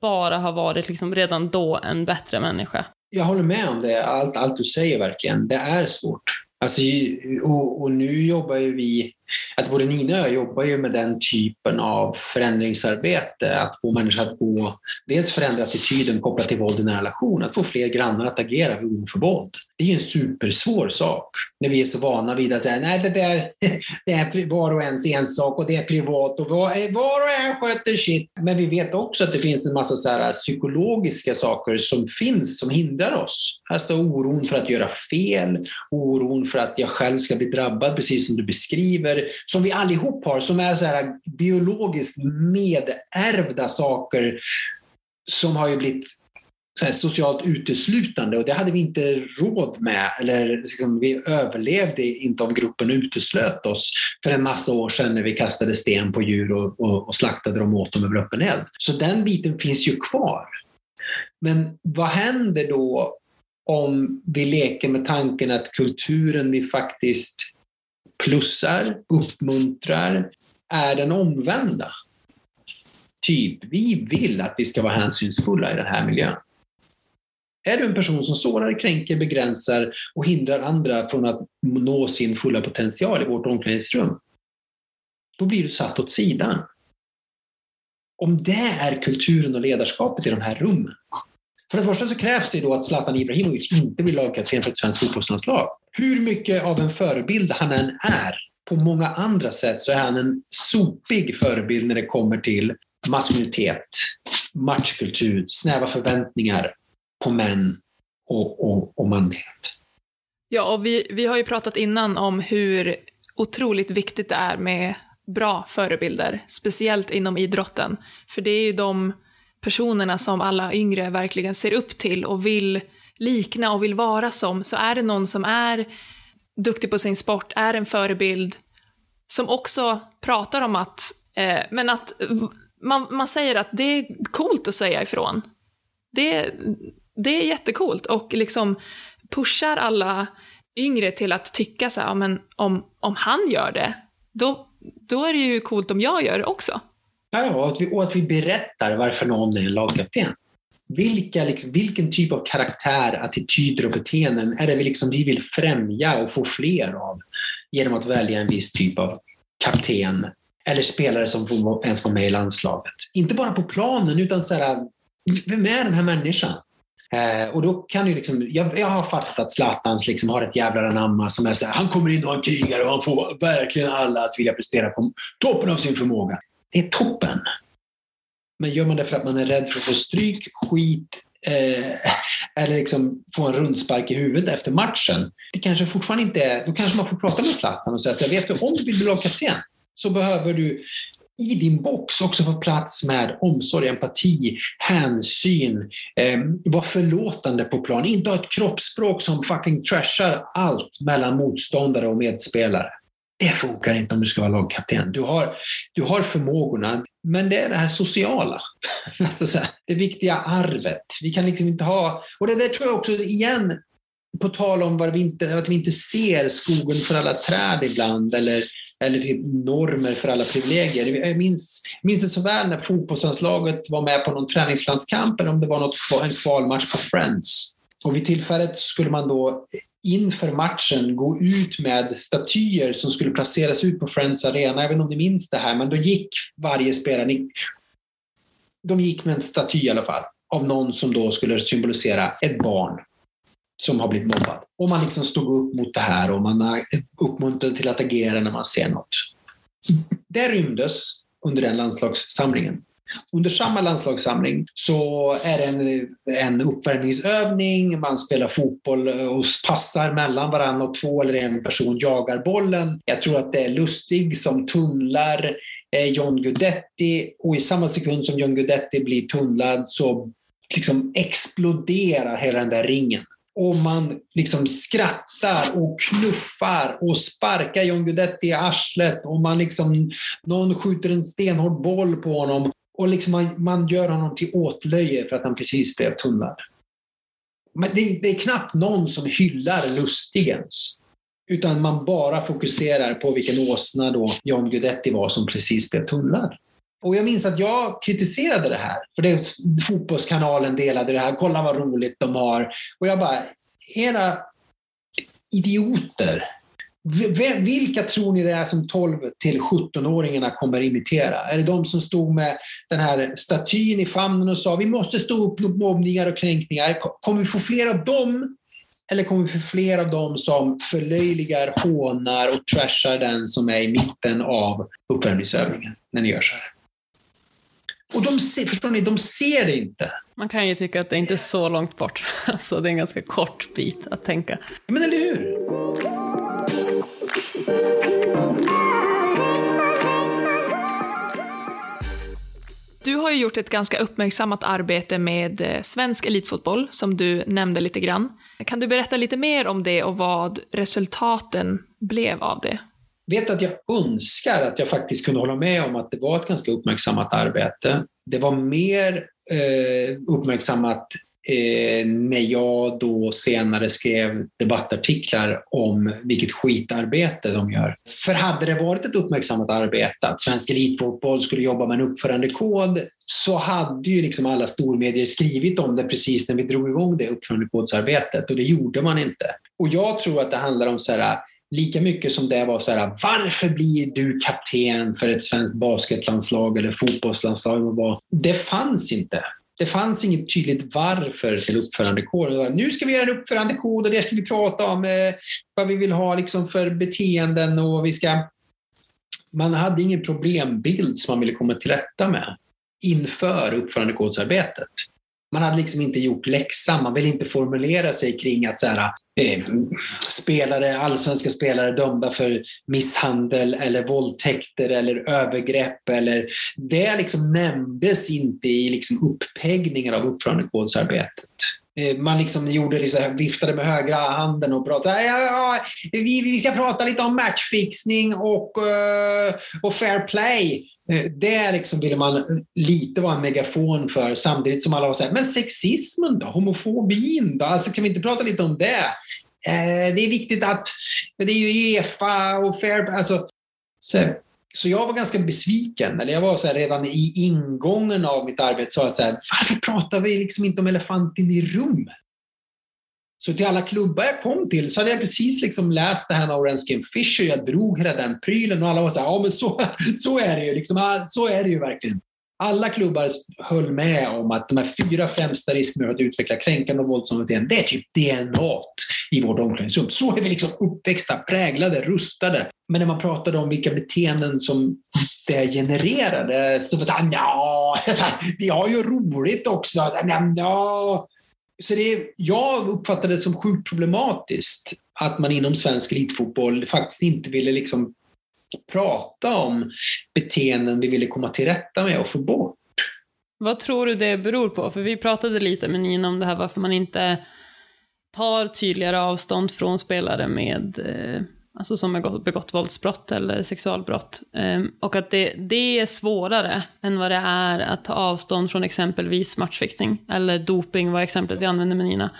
bara ha varit liksom redan då en bättre människa. Jag håller med om det, allt, allt du säger verkligen. Det är svårt. Alltså, och, och nu jobbar ju vi Alltså både Nina och jag jobbar ju med den typen av förändringsarbete. Att få människor att gå, dels förändra attityden kopplat till våld i nära relation, att få fler grannar att agera vid för våld. Det är ju en supersvår sak när vi är så vana vid att säga nej det där det är var och ens ensak och det är privat och var, var och en sköter sitt. Men vi vet också att det finns en massa så här psykologiska saker som finns som hindrar oss. Alltså oron för att göra fel, oron för att jag själv ska bli drabbad, precis som du beskriver som vi allihop har, som är så här biologiskt medärvda saker som har ju blivit socialt uteslutande och det hade vi inte råd med. Eller liksom, vi överlevde inte om gruppen uteslöt oss för en massa år sedan när vi kastade sten på djur och, och, och slaktade dem och åt dem över öppen eld. Så den biten finns ju kvar. Men vad händer då om vi leker med tanken att kulturen vi faktiskt plussar, uppmuntrar, är den omvända. Typ, vi vill att vi ska vara hänsynsfulla i den här miljön. Är du en person som sårar, kränker, begränsar och hindrar andra från att nå sin fulla potential i vårt omklädningsrum, då blir du satt åt sidan. Om det är kulturen och ledarskapet i de här rummen, för det första så krävs det då att Zlatan Ibrahimovic inte blir lagkapten för ett svenskt fotbollslandslag. Hur mycket av en förebild han än är, på många andra sätt så är han en sopig förebild när det kommer till maskulinitet, matchkultur, snäva förväntningar på män och, och, och manlighet. Ja, och vi, vi har ju pratat innan om hur otroligt viktigt det är med bra förebilder, speciellt inom idrotten. För det är ju de personerna som alla yngre verkligen ser upp till och vill likna och vill vara som, så är det någon som är duktig på sin sport, är en förebild, som också pratar om att, eh, men att man, man säger att det är coolt att säga ifrån. Det, Det är jättekult och liksom pushar alla yngre till att tycka så här, men om, om han gör det, då, då är det ju coolt om jag gör det också. Ja, och att vi, och att vi berättar varför någon är en lagkapten. Vilka, liksom, vilken typ av karaktär, attityder och beteenden är det vi, liksom, vi vill främja och få fler av genom att välja en viss typ av kapten eller spelare som får ens vara med i landslaget. Inte bara på planen utan så här, vem är den här människan? Eh, och då kan ju liksom, jag, jag har fattat att Zlatans liksom har ett jävla anamma som är så här, han kommer in och han krigar och han får verkligen alla att vilja prestera på toppen av sin förmåga. Det är toppen. Men gör man det för att man är rädd för att få stryk, skit eh, eller liksom få en rundspark i huvudet efter matchen. Det kanske fortfarande inte är, då kanske man får prata med Zlatan och säga så här, vet du, om du vill bli lagkapten så behöver du i din box också få plats med omsorg, empati, hänsyn, eh, vara förlåtande på plan. Inte ha ett kroppsspråk som fucking trashar allt mellan motståndare och medspelare. Det funkar inte om du ska vara lagkapten. Du har, du har förmågorna, men det är det här sociala. Alltså så här, det viktiga arvet. Vi kan liksom inte ha... Och det där tror jag också, igen, på tal om vi inte, att vi inte ser skogen för alla träd ibland, eller eller typ normer för alla privilegier. Jag minns, minns det så väl när fotbollslandslaget var med på någon träningslandskamp eller om det var något, en kvalmatch på Friends. Och vid tillfället skulle man då inför matchen gå ut med statyer som skulle placeras ut på Friends Arena. Jag vet inte om ni minns det här, men då gick varje spelare, de gick med en staty i alla fall, av någon som då skulle symbolisera ett barn som har blivit mobbad. Och man liksom stod upp mot det här och man uppmuntrade till att agera när man ser något. Det rymdes under den landslagssamlingen. Under samma landslagssamling så är det en, en uppvärmningsövning, man spelar fotboll och passar mellan varandra och två eller en person jagar bollen. Jag tror att det är Lustig som tunnlar eh, John Guidetti och i samma sekund som John Guidetti blir tunnlad så liksom exploderar hela den där ringen och man liksom skrattar och knuffar och sparkar John Guidetti i arslet och man liksom, någon skjuter en stenhård boll på honom och liksom man, man gör honom till åtlöje för att han precis blev tunnad. Men det, det är knappt någon som hyllar Lustigens. Utan man bara fokuserar på vilken åsna då John Guidetti var som precis blev tunnad. Och jag minns att jag kritiserade det här. För det, fotbollskanalen delade det här. Kolla vad roligt de har. Och jag bara, era idioter. Vilka tror ni det är som 12 till 17-åringarna kommer imitera? Är det de som stod med den här statyn i famnen och sa vi måste stå upp mot mobbningar och kränkningar? Kommer vi få fler av dem? Eller kommer vi få fler av dem som förlöjligar, hånar och trashar den som är i mitten av uppvärmningsövningen när ni gör så här? Och de ser, förstår ni, de ser det inte. Man kan ju tycka att det inte är så långt bort. Alltså det är en ganska kort bit att tänka. Men eller hur? Har ju gjort ett ganska uppmärksammat arbete med eh, svensk elitfotboll, som du nämnde lite grann. Kan du berätta lite mer om det och vad resultaten blev av det? vet att jag önskar att jag faktiskt kunde hålla med om att det var ett ganska uppmärksammat arbete. Det var mer eh, uppmärksammat eh, när jag då senare skrev debattartiklar om vilket skitarbete de gör. För hade det varit ett uppmärksammat arbete, att svensk elitfotboll skulle jobba med en uppförandekod, så hade ju liksom alla stormedier skrivit om det precis när vi drog igång det uppförandekodsarbetet och det gjorde man inte. Och jag tror att det handlar om så här, lika mycket som det var så här, varför blir du kapten för ett svenskt basketlandslag eller fotbollslandslag? Det fanns inte. Det fanns inget tydligt varför till uppförandekoden. Nu ska vi göra en uppförandekod och det ska vi prata om eh, vad vi vill ha liksom för beteenden och vi ska... Man hade ingen problembild som man ville komma till rätta med inför uppförandekodsarbetet. Man hade liksom inte gjort läxan. Man ville inte formulera sig kring att så här, eh, spelare, allsvenska spelare dömda för misshandel eller våldtäkter eller övergrepp. Eller, det liksom nämndes inte i liksom uppeggningen av uppförandekodsarbetet. Eh, man liksom gjorde liksom, viftade med högra handen och pratade. Ja, ja, vi, vi ska prata lite om matchfixning och, uh, och fair play. Eh, det liksom ville man lite vara en megafon för samtidigt som alla var så här, men sexismen då? Homofobin då? Alltså kan vi inte prata lite om det? Eh, det är viktigt att, det är ju Uefa och Fair, alltså, så, så jag var ganska besviken. Eller jag var så här, redan i ingången av mitt arbete så var jag så här, varför pratar vi liksom inte om elefanten i rummet? Så till alla klubbar jag kom till så hade jag precis liksom läst det här med Orenskin Fisher. Jag drog hela den prylen och alla var så här, ja men så, så är det ju. Liksom, så är det ju verkligen. Alla klubbar höll med om att de här fyra främsta riskerna för att utveckla kränkande och våldsamma beteenden, det är typ DNA i vårt omklädningsrum. Så är vi liksom uppväxta, präglade, rustade. Men när man pratade om vilka beteenden som det genererade så var det såhär, ja, vi har ju roligt också. Så, nja så det, jag uppfattade det som sjukt problematiskt att man inom svensk elitfotboll faktiskt inte ville liksom prata om beteenden vi ville komma till rätta med och få bort. Vad tror du det beror på? För vi pratade lite med Nina om det här varför man inte tar tydligare avstånd från spelare med eh, alltså som har begått våldsbrott eller sexualbrott. Ehm, och att det, det är svårare än vad det är att ta avstånd från exempelvis matchfixning eller doping var exemplet vi använde med Nina.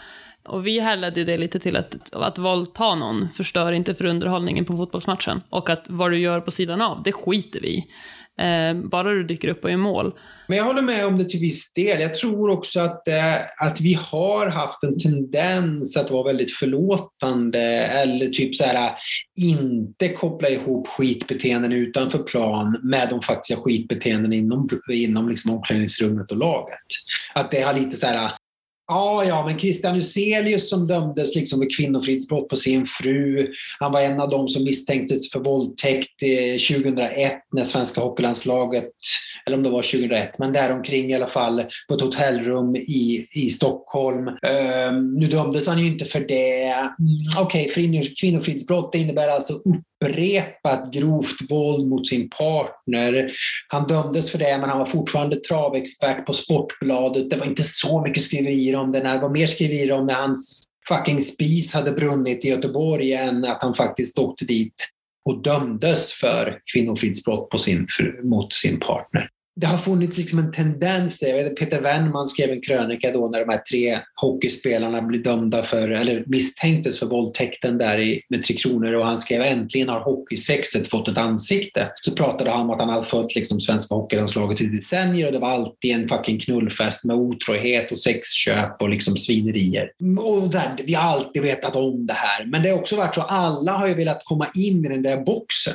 Och vi härledde det lite till att, att våldta någon förstör inte för underhållningen på fotbollsmatchen. Och att vad du gör på sidan av, det skiter vi i. Eh, bara du dyker upp och gör mål. Men jag håller med om det till viss del. Jag tror också att, eh, att vi har haft en tendens att vara väldigt förlåtande eller typ så här inte koppla ihop skitbeteenden utanför plan med de faktiska skitbeteenden inom, inom liksom omklädningsrummet och laget. Att det har lite så här Ja, ja, men Christian Huselius som dömdes liksom för kvinnofridsbrott på sin fru. Han var en av dem som misstänktes för våldtäkt eh, 2001 när svenska hockeylandslaget, eller om det var 2001, men däromkring i alla fall, på ett hotellrum i, i Stockholm. Um, nu dömdes han ju inte för det. Mm, okej, okay, kvinnofridsbrott det innebär alltså upp upprepat grovt våld mot sin partner. Han dömdes för det, men han var fortfarande travexpert på Sportbladet. Det var inte så mycket skriverier om det. Det var mer skriverier om när hans fucking spis hade brunnit i Göteborg än att han faktiskt åkte dit och dömdes för kvinnofridsbrott på sin, mot sin partner det har funnits liksom en tendens. Jag vet, Peter Wennman skrev en krönika då när de här tre hockeyspelarna blev dömda för, eller misstänktes för våldtäkten där i, med Tre Kronor och han skrev äntligen har hockeysexet fått ett ansikte. Så pratade han om att han hade följt liksom svenska hockeylandslaget i decennier och det var alltid en fucking knullfest med otrohet och sexköp och liksom svinerier. Och där, vi har alltid vetat om det här. Men det har också varit så alla har ju velat komma in i den där boxen.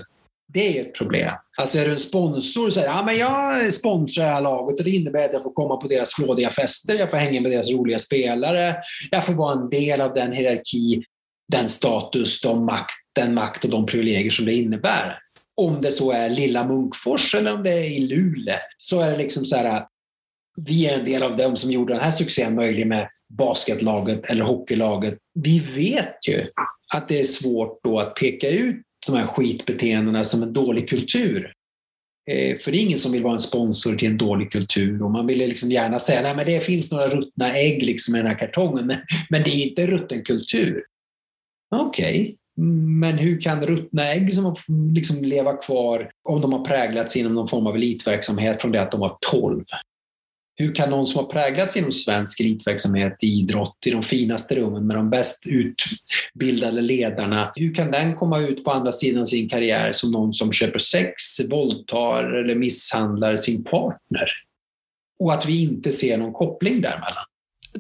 Det är ett problem. Alltså är du en sponsor och säger ja, men jag sponsrar det här laget och det innebär att jag får komma på deras flådiga fester, jag får hänga med deras roliga spelare, jag får vara en del av den hierarki, den status, de makt, den makt och de privilegier som det innebär. Om det så är lilla Munkfors eller om det är i Luleå så är det liksom så här vi är en del av dem som gjorde den här succén möjlig med basketlaget eller hockeylaget. Vi vet ju att det är svårt då att peka ut de här skitbeteendena som en dålig kultur. Eh, för det är ingen som vill vara en sponsor till en dålig kultur och man vill liksom gärna säga att det finns några ruttna ägg liksom i den här kartongen, men, men det är inte rutten kultur. Okej, okay. men hur kan ruttna ägg som liksom leva kvar om de har präglats inom någon form av elitverksamhet från det att de var 12? Hur kan någon som har präglats inom svensk elitverksamhet i idrott, i de finaste rummen med de bäst utbildade ledarna, hur kan den komma ut på andra sidan sin karriär som någon som köper sex, våldtar eller misshandlar sin partner? Och att vi inte ser någon koppling däremellan.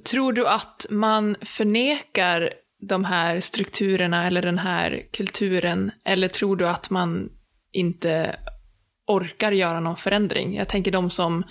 Tror du att man förnekar de här strukturerna eller den här kulturen, eller tror du att man inte orkar göra någon förändring? Jag tänker de som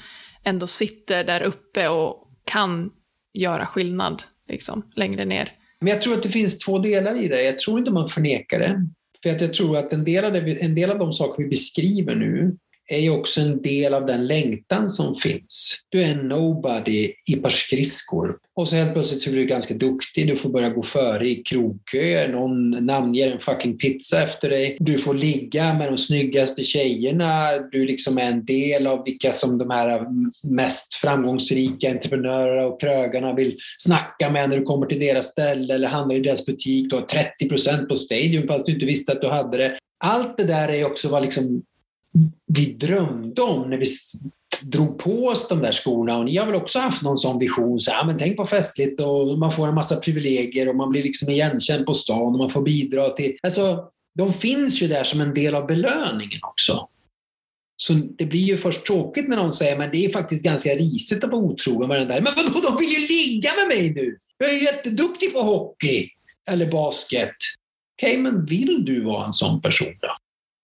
ändå sitter där uppe och kan göra skillnad liksom, längre ner. Men jag tror att det finns två delar i det. Jag tror inte man förnekar det. För att jag tror att en del, av det, en del av de saker vi beskriver nu är ju också en del av den längtan som finns. Du är en nobody i par skridskor och så helt plötsligt så blir du ganska duktig. Du får börja gå före i krogköer. Någon namnger en fucking pizza efter dig. Du får ligga med de snyggaste tjejerna. Du liksom är en del av vilka som de här mest framgångsrika entreprenörerna och krögarna vill snacka med när du kommer till deras ställe eller handlar i deras butik. Du har 30 procent på Stadium fast du inte visste att du hade det. Allt det där är också vad liksom vi drömde om när vi drog på oss de där skorna och ni har väl också haft någon sån vision, så, ja, men tänk på festligt och man får en massa privilegier och man blir liksom igenkänd på stan och man får bidra till, alltså de finns ju där som en del av belöningen också. Så det blir ju först tråkigt när någon säger men det är faktiskt ganska risigt att vara otrogen med den där. Men vadå, de vill ju ligga med mig nu! Jag är ju jätteduktig på hockey eller basket. Okej, okay, men vill du vara en sån person då?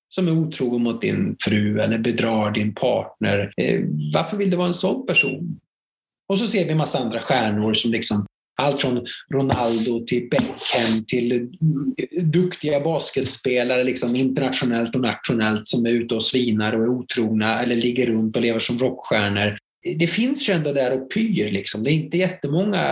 Som är otrogen mot din fru eller bedrar din partner. Eh, varför vill du vara en sån person? Och så ser vi en massa andra stjärnor som liksom allt från Ronaldo till Beckham till eh, duktiga basketspelare liksom internationellt och nationellt som är ute och svinar och är otrogna eller ligger runt och lever som rockstjärnor. Det finns ju ändå där och pyr. Liksom. Det är inte jättemånga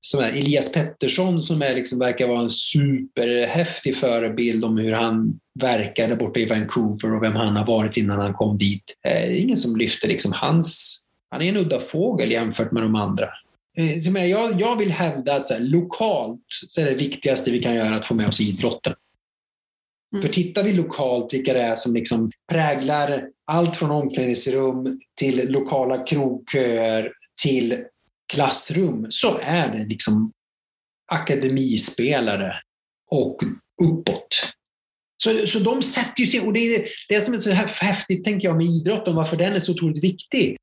som är Elias Pettersson som är, liksom, verkar vara en superhäftig förebild om hur han verkar där borta i Vancouver och vem han har varit innan han kom dit. Det är ingen som lyfter liksom hans... Han är en udda fågel jämfört med de andra. Eh, jag, jag vill hävda att så här, lokalt så är det viktigaste vi kan göra att få med oss idrotten. Mm. För tittar vi lokalt vilka det är som liksom präglar allt från omklädningsrum till lokala krogköer till klassrum så är det liksom akademispelare och uppåt. Så, så de sätter ju sig, och det är det som är så häftigt tänker jag med idrotten, varför den är så otroligt viktig.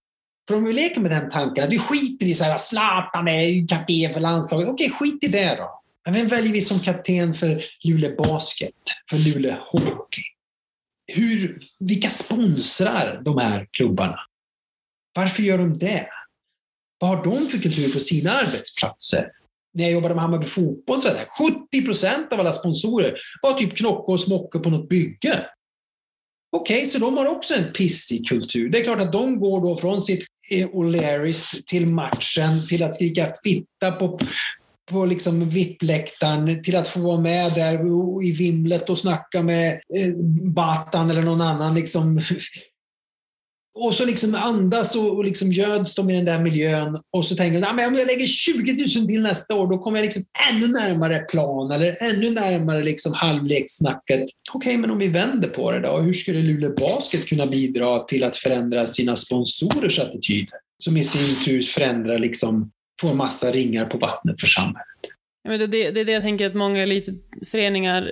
För om vi leker med den tanken att vi skiter i så här, Zlatan är kapten för landslaget. Okej, skit i det då. Men vem väljer vi som kapten för Luleå Basket? För Luleå Hockey? Hur, vilka sponsrar de här klubbarna? Varför gör de det? Vad har de för kultur på sina arbetsplatser? När jag jobbade med Hammarby Fotboll så där, 70 procent av alla sponsorer var typ knocka och smocka på något bygge. Okej, okay, så de har också en pissig kultur. Det är klart att de går då från sitt eh, O'Learys till matchen, till att skrika fitta på, på liksom VIP-läktaren, till att få vara med där i vimlet och snacka med eh, Batan eller någon annan liksom och så liksom andas och, och liksom göds de i den där miljön och så tänker de att om jag lägger 20 000 till nästa år då kommer jag liksom ännu närmare plan eller ännu närmare liksom halvlekssnacket. Okej, okay, men om vi vänder på det då, hur skulle Luleå Basket kunna bidra till att förändra sina sponsorers attityder? Som i sin tur förändrar, liksom, får massa ringar på vattnet för samhället. Ja, men det, det, det är det jag tänker att många elitföreningar,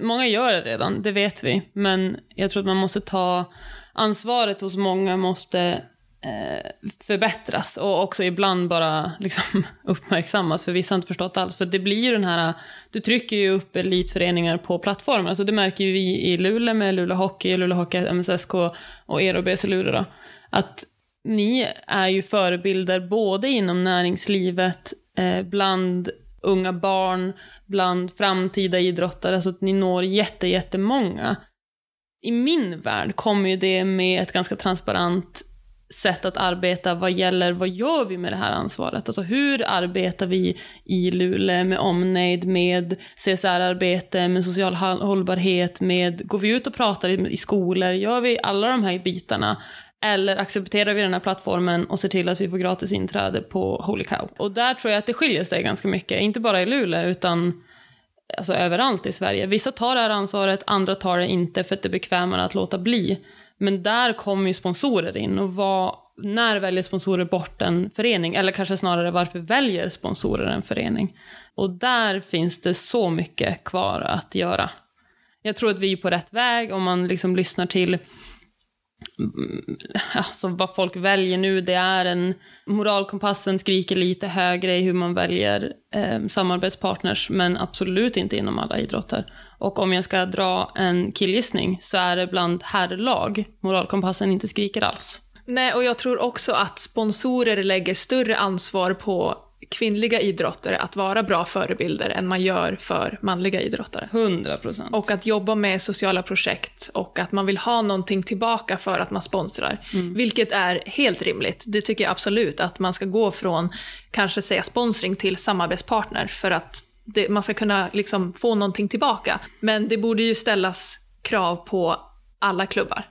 många gör det redan, det vet vi, men jag tror att man måste ta ansvaret hos många måste eh, förbättras och också ibland bara liksom, uppmärksammas, för vissa har inte förstått alls. För det blir ju den här, du trycker ju upp elitföreningar på plattformen, alltså det märker ju vi i Luleå med Luleå Hockey, Luleå Hockey, MSSK och er och BC Luleå då, att ni är ju förebilder både inom näringslivet, eh, bland unga barn, bland framtida idrottare, så att ni når jätte, jättemånga i min värld kommer ju det med ett ganska transparent sätt att arbeta vad gäller vad gör vi med det här ansvaret? Alltså hur arbetar vi i Luleå med omnejd, med CSR-arbete, med social hållbarhet, med går vi ut och pratar i, skolor, gör vi alla de här bitarna? Eller accepterar vi den här plattformen och ser till att vi får gratis inträde på Holy Cow? Och där tror jag att det skiljer sig ganska mycket, inte bara i Luleå utan alltså överallt i Sverige. Vissa tar det här ansvaret, andra tar det inte för att det är bekvämare att låta bli. Men där kommer ju sponsorer in och vad, när väljer sponsorer bort en förening? Eller kanske snarare varför väljer sponsorer en förening? Och där finns det så mycket kvar att göra. Jag tror att vi är på rätt väg om man liksom lyssnar till alltså vad folk väljer nu, det är en... Moralkompassen skriker lite högre i hur man väljer eh, samarbetspartners, men absolut inte inom alla idrotter. Och om jag ska dra en killgissning så är det bland herrlag moralkompassen inte skriker alls. Nej, och jag tror också att sponsorer lägger större ansvar på kvinnliga idrottare att vara bra förebilder än man gör för manliga idrottare. 100 procent. Och att jobba med sociala projekt och att man vill ha någonting tillbaka för att man sponsrar. Mm. Vilket är helt rimligt. Det tycker jag absolut, att man ska gå från kanske säga sponsring till samarbetspartner för att det, man ska kunna liksom få någonting tillbaka. Men det borde ju ställas krav på alla klubbar.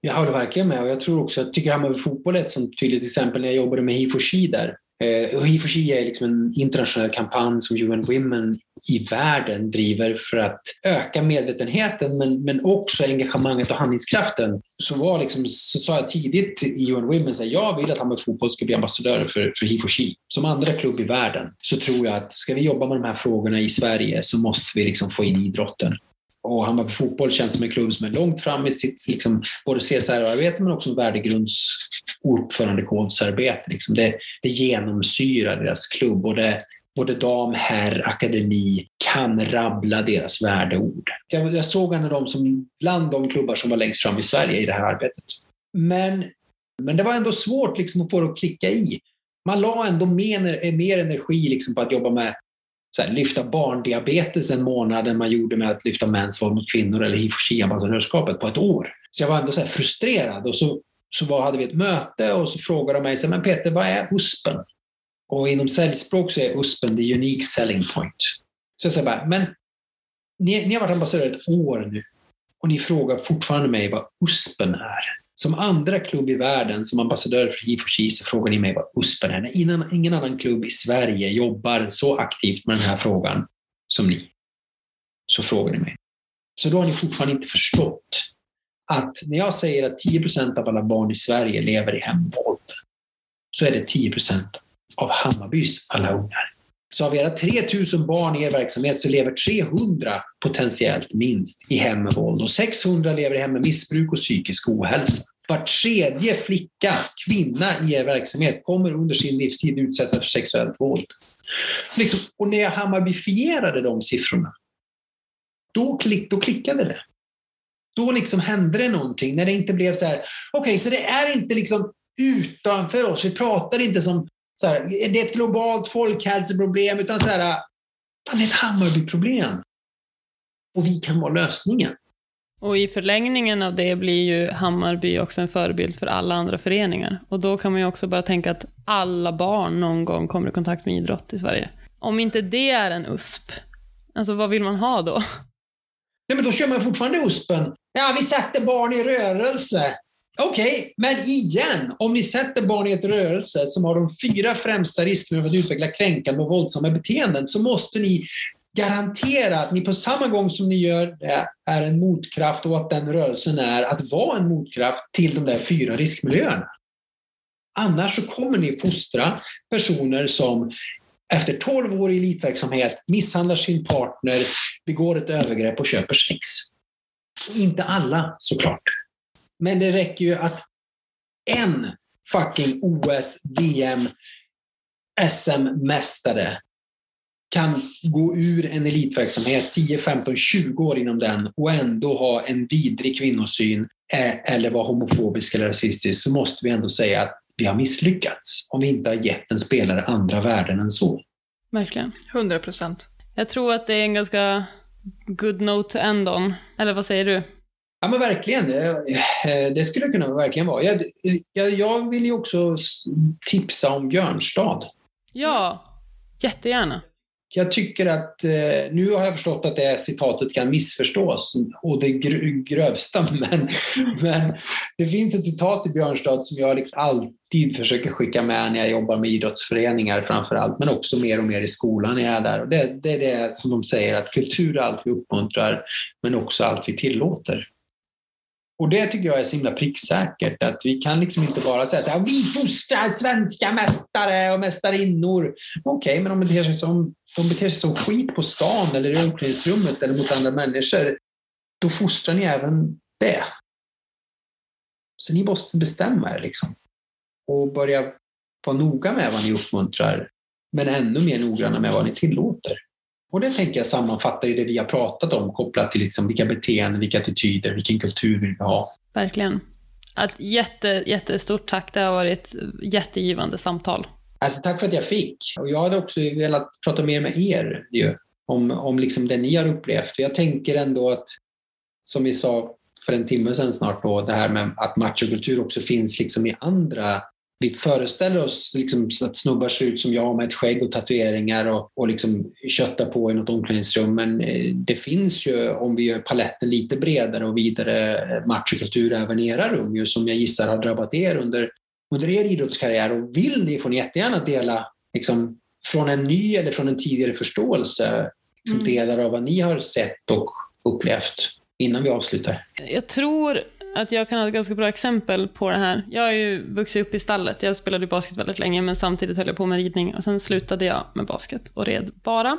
Jag håller verkligen med och jag tror också, jag tycker Hammarby Fotboll är ett sånt tydligt exempel när jag jobbade med HIF där Eh, och i och för sig är liksom en internationell kampanj som UN Women i världen driver för att öka medvetenheten men, men också engagemanget och handlingskraften så var liksom, så sa jag tidigt i UN Women att jag vill att Hammarby Fotboll ska bli ambassadörer för, för HIFO Som andra klubb i världen så tror jag att ska vi jobba med de här frågorna i Sverige så måste vi liksom få in idrotten. Och Hammarby Fotboll känns som en klubb som är långt fram i sitt liksom, både CSR-arbete men också värdegrundsordförandekodsarbete. Liksom. Det, det genomsyrar deras klubb och det, både dam, herr, akademi kan rabbla deras värdeord. Jag, jag såg en av dem som bland de klubbar som var längst fram i Sverige i det här arbetet. Men, men det var ändå svårt liksom att få det att klicka i. Man la ändå mer, mer energi liksom på att jobba med här, lyfta barndiabetes en månad än man gjorde med att lyfta mäns våld mot kvinnor eller hiv-ambassadörskapet på ett år. Så jag var ändå så frustrerad och så, så var, hade vi ett möte och så frågade de mig, så, men Peter, vad är USPen? Och inom säljspråk så är USPen the unique selling point. Så jag sa bara, men ni, ni har varit ambassadör ett år nu och ni frågar fortfarande mig vad USPen är. Som andra klubb i världen, som ambassadör för HIF Kisa, så frågar ni mig vad USPen är. Innan, ingen annan klubb i Sverige jobbar så aktivt med den här frågan som ni. Så frågar ni mig. Så då har ni fortfarande inte förstått att när jag säger att 10 procent av alla barn i Sverige lever i hemvåld, så är det 10 procent av Hammarbys alla ungar. Så av era 3000 barn i er verksamhet så lever 300 potentiellt minst i hem med våld och 600 lever i hem med missbruk och psykisk ohälsa. Var tredje flicka, kvinna i er verksamhet kommer under sin livstid utsättas för sexuellt våld. Liksom, och när jag hammarbifierade de siffrorna, då, klick, då klickade det. Då liksom hände det någonting, när det inte blev så här, okej, okay, så det är inte liksom utanför oss, vi pratar inte som så här, det är ett globalt folkhälsoproblem, utan så här, det är ett Hammarbyproblem. Och vi kan vara lösningen. Och i förlängningen av det blir ju Hammarby också en förebild för alla andra föreningar. Och då kan man ju också bara tänka att alla barn någon gång kommer i kontakt med idrott i Sverige. Om inte det är en USP, alltså vad vill man ha då? Nej, men då kör man fortfarande USPen. Ja, vi sätter barn i rörelse. Okej, okay, men igen, om ni sätter barn i ett rörelse som har de fyra främsta riskerna för att utveckla kränkande och våldsamma beteenden så måste ni garantera att ni på samma gång som ni gör det är en motkraft och att den rörelsen är att vara en motkraft till de där fyra riskmiljöerna. Annars så kommer ni fostra personer som efter 12 år i elitverksamhet misshandlar sin partner, begår ett övergrepp och köper sex. Inte alla såklart. Men det räcker ju att en fucking OS, VM, SM-mästare kan gå ur en elitverksamhet 10, 15, 20 år inom den och ändå ha en vidrig kvinnosyn eh, eller vara homofobisk eller rasistisk så måste vi ändå säga att vi har misslyckats om vi inte har gett en spelare andra värden än så. Verkligen. 100 procent. Jag tror att det är en ganska good note to end on. Eller vad säger du? Ja, men verkligen. Eh, det skulle kunna verkligen vara. Jag, jag, jag vill ju också tipsa om Björnstad. Ja, jättegärna. Jag tycker att, eh, nu har jag förstått att det citatet kan missförstås och det grövsta, men, men det finns ett citat i Björnstad som jag liksom alltid försöker skicka med när jag jobbar med idrottsföreningar framför allt, men också mer och mer i skolan när jag är där. Och det, det är det som de säger, att kultur är allt vi uppmuntrar, men också allt vi tillåter. Och det tycker jag är så himla pricksäkert, att vi kan liksom inte bara säga så här, vi fostrar svenska mästare och mästarinnor. Okej, okay, men om de beter sig som, de beter sig som skit på stan eller i omklädningsrummet eller mot andra människor, då fostrar ni även det. Så ni måste bestämma er liksom. Och börja vara noga med vad ni uppmuntrar, men ännu mer noggranna med vad ni tillåter. Och det tänker jag sammanfattar i det vi har pratat om kopplat till liksom vilka beteenden, vilka attityder, vilken kultur vill vi ha. Verkligen. Ett jätte, jättestort tack, det har varit jättegivande samtal. Alltså, tack för att jag fick. Och jag hade också velat prata mer med er ju, om, om liksom det ni har upplevt. För jag tänker ändå att, som vi sa för en timme sedan snart, då, det här med att machokultur också finns liksom i andra vi föreställer oss liksom att snubbar ser ut som jag med ett skägg och tatueringar och, och liksom köttar på i något omklädningsrum. Men eh, det finns ju, om vi gör paletten lite bredare och vidare, machokultur även i era rum ju, som jag gissar har drabbat er under, under er idrottskarriär. Och vill ni får ni jättegärna dela liksom, från en ny eller från en tidigare förståelse som mm. delar av vad ni har sett och upplevt innan vi avslutar? Jag tror att jag kan ha ett ganska bra exempel på det här. Jag har ju vuxit upp i stallet. Jag spelade basket väldigt länge, men samtidigt höll jag på med ridning. Och sen slutade jag med basket och red bara.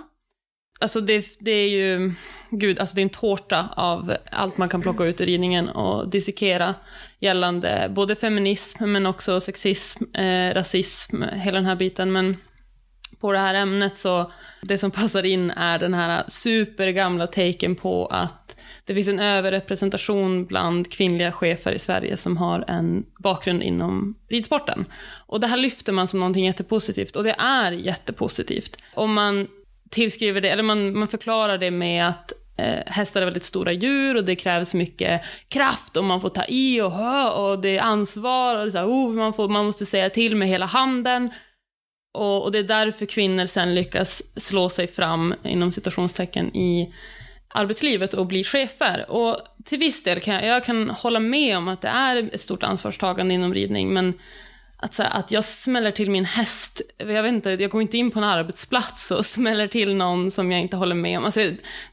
Alltså det, det är ju, gud, alltså det är en tårta av allt man kan plocka ut ur ridningen och dissekera gällande både feminism, men också sexism, eh, rasism, hela den här biten. Men på det här ämnet så, det som passar in är den här supergamla taken på att det finns en överrepresentation bland kvinnliga chefer i Sverige som har en bakgrund inom ridsporten. Och det här lyfter man som någonting jättepositivt, och det är jättepositivt. Om man tillskriver det, eller man, man förklarar det med att eh, hästar är väldigt stora djur och det krävs mycket kraft och man får ta i och hö och det är ansvar och det är så här, oh, man, får, man måste säga till med hela handen. Och, och, det är därför kvinnor sen lyckas slå sig fram, inom citationstecken, i arbetslivet och bli chefer. Och till viss del kan jag, jag kan hålla med om att det är ett stort ansvarstagande inom ridning, men att, så att jag smäller till min häst, jag vet inte, jag går inte in på en arbetsplats och smäller till någon som jag inte håller med om. Alltså,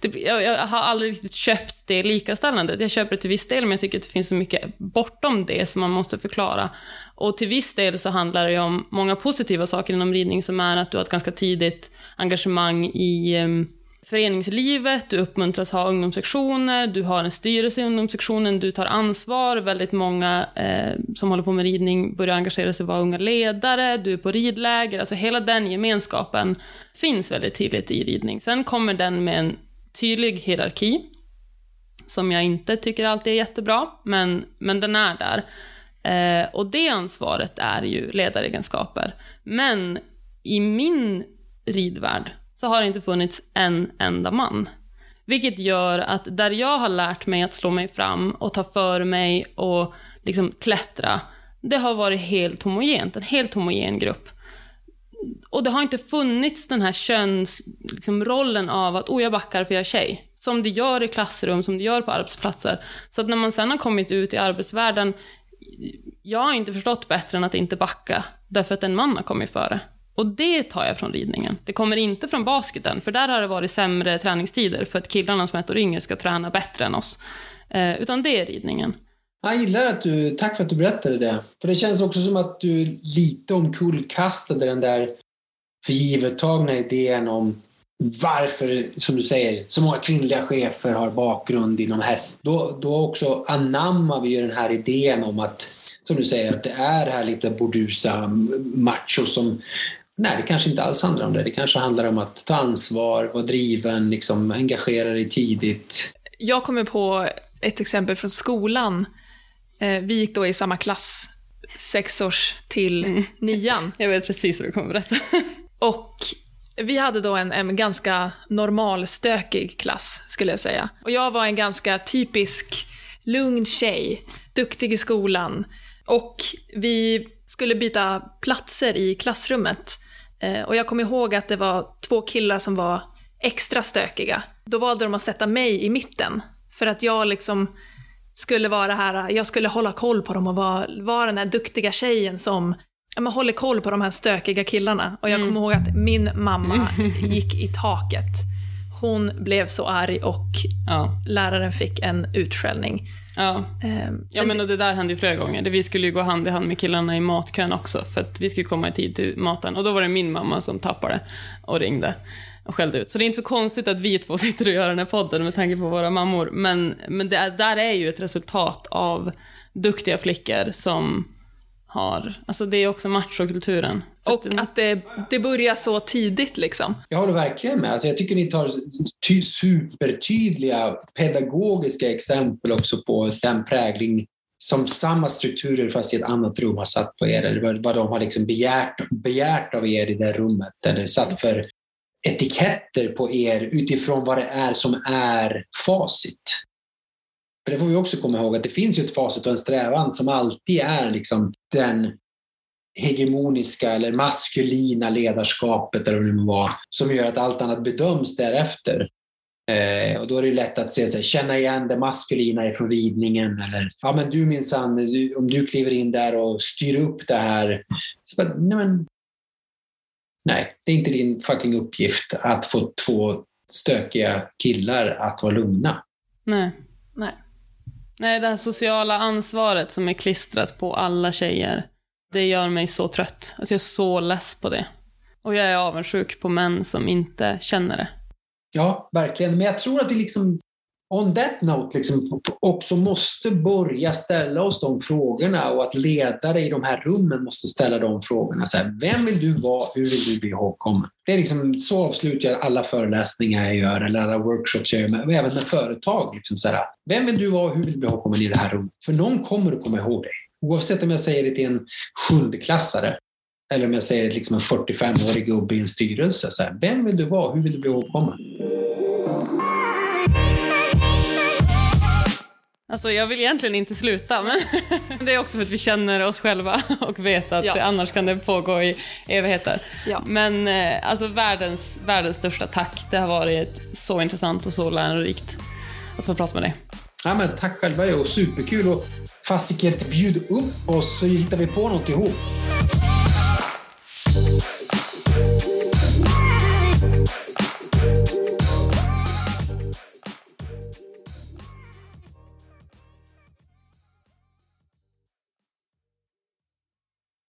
det, jag, jag, har aldrig riktigt köpt det likaställandet. Jag köper det till viss del, men jag tycker att det finns så mycket bortom det som man måste förklara. Och till viss del så handlar det om många positiva saker inom ridning, som är att du har ett ganska tidigt engagemang i um, föreningslivet, du uppmuntras ha ungdomssektioner, du har en styrelse i ungdomssektionen, du tar ansvar, väldigt många eh, som håller på med ridning börjar engagera sig och vara unga ledare, du är på ridläger, alltså hela den gemenskapen finns väldigt tydligt i ridning. Sen kommer den med en tydlig hierarki, som jag inte tycker alltid är jättebra, men, men den är där. Eh, och det ansvaret är ju ledaregenskaper. Men i min ridvärld så har det inte funnits en enda man. Vilket gör att där jag har lärt mig att slå mig fram och ta för mig och liksom klättra, det har varit helt homogent, en helt homogen grupp. Och det har inte funnits den här könsrollen liksom, av att oh, jag backar för jag är tjej. Som det gör i klassrum, som det gör på arbetsplatser. Så att när man sen har kommit ut i arbetsvärlden, jag har inte förstått bättre än att inte backa, därför att en man har kommit före. Och det tar jag från ridningen. Det kommer inte från basketen, för där har det varit sämre träningstider för att killarna som är ett år yngre ska träna bättre än oss. Eh, utan det är ridningen. Jag gillar att du, tack för att du berättade det. För det känns också som att du lite omkullkastade den där förgivettagna idén om varför, som du säger, så många kvinnliga chefer har bakgrund inom häst. Då, då också anammar vi ju den här idén om att, som du säger, att det är det här lite bordusa macho som Nej, det kanske inte alls handlar om det. Det kanske handlar om att ta ansvar, vara driven, liksom, engagera dig tidigt. Jag kommer på ett exempel från skolan. Eh, vi gick då i samma klass, sexårs till mm. nian. Jag vet precis vad du kommer berätta. Och vi hade då en, en ganska normalstökig klass, skulle jag säga. Och jag var en ganska typisk lugn tjej, duktig i skolan. Och vi skulle byta platser i klassrummet. Eh, och jag kommer ihåg att det var två killar som var extra stökiga. Då valde de att sätta mig i mitten. För att jag liksom skulle vara här, jag skulle hålla koll på dem och vara, vara den här duktiga tjejen som ja, men håller koll på de här stökiga killarna. Och jag mm. kommer ihåg att min mamma gick i taket. Hon blev så arg och ja. läraren fick en utskällning. Ja, um, ja men och det där hände ju flera gånger. Vi skulle ju gå hand i hand med killarna i matkön också, för att vi skulle komma i tid till maten. Och då var det min mamma som tappade och ringde och skällde ut. Så det är inte så konstigt att vi två sitter och gör den här podden med tanke på våra mammor. Men, men det är, där är ju ett resultat av duktiga flickor som har, alltså det är också machokulturen. Och att det, det börjar så tidigt liksom. Jag håller verkligen med. Alltså jag tycker ni tar ty supertydliga pedagogiska exempel också på den prägling som samma strukturer fast i ett annat rum har satt på er, eller vad de har liksom begärt, begärt av er i det rummet, eller satt för etiketter på er utifrån vad det är som är facit. För det får vi också komma ihåg att det finns ju ett facit och en strävan som alltid är liksom den hegemoniska eller maskulina ledarskapet eller vad det var, som gör att allt annat bedöms därefter. Eh, och då är det lätt att se, så här, känna igen det maskulina från ridningen eller ja men du minsann, om du kliver in där och styr upp det här. Så bara, nej, men, nej, det är inte din fucking uppgift att få två stökiga killar att vara lugna. Nej. Nej. Nej, det här sociala ansvaret som är klistrat på alla tjejer, det gör mig så trött. Alltså jag är så less på det. Och jag är avundsjuk på män som inte känner det. Ja, verkligen. Men jag tror att vi liksom, on that note, liksom också måste börja ställa oss de frågorna och att ledare i de här rummen måste ställa de frågorna. Så här, vem vill du vara? Hur vill du bli ihågkommen? Det är liksom, så avslutar jag alla föreläsningar jag gör eller alla workshops jag gör, men även med företag. Liksom så här, vem vill du vara? Hur vill du bli ihågkommen i det här rummet? För någon kommer att komma ihåg dig. Oavsett om jag säger det till en sjundeklassare eller om jag säger det liksom en 45-årig gubbe i en styrelse. Så här, vem vill du vara? Hur vill du bli ihågkommen? Alltså jag vill egentligen inte sluta, men det är också för att vi känner oss själva och vet att Ja. det, annars kan det pågå i evigheter. Ja. Men eh, alltså världens, världens största tack. Det har varit så intressant och så lärorikt att få prata med dig. Ja, men tack själva och superkul och fasiken bjud upp oss så hittar vi på något ihop.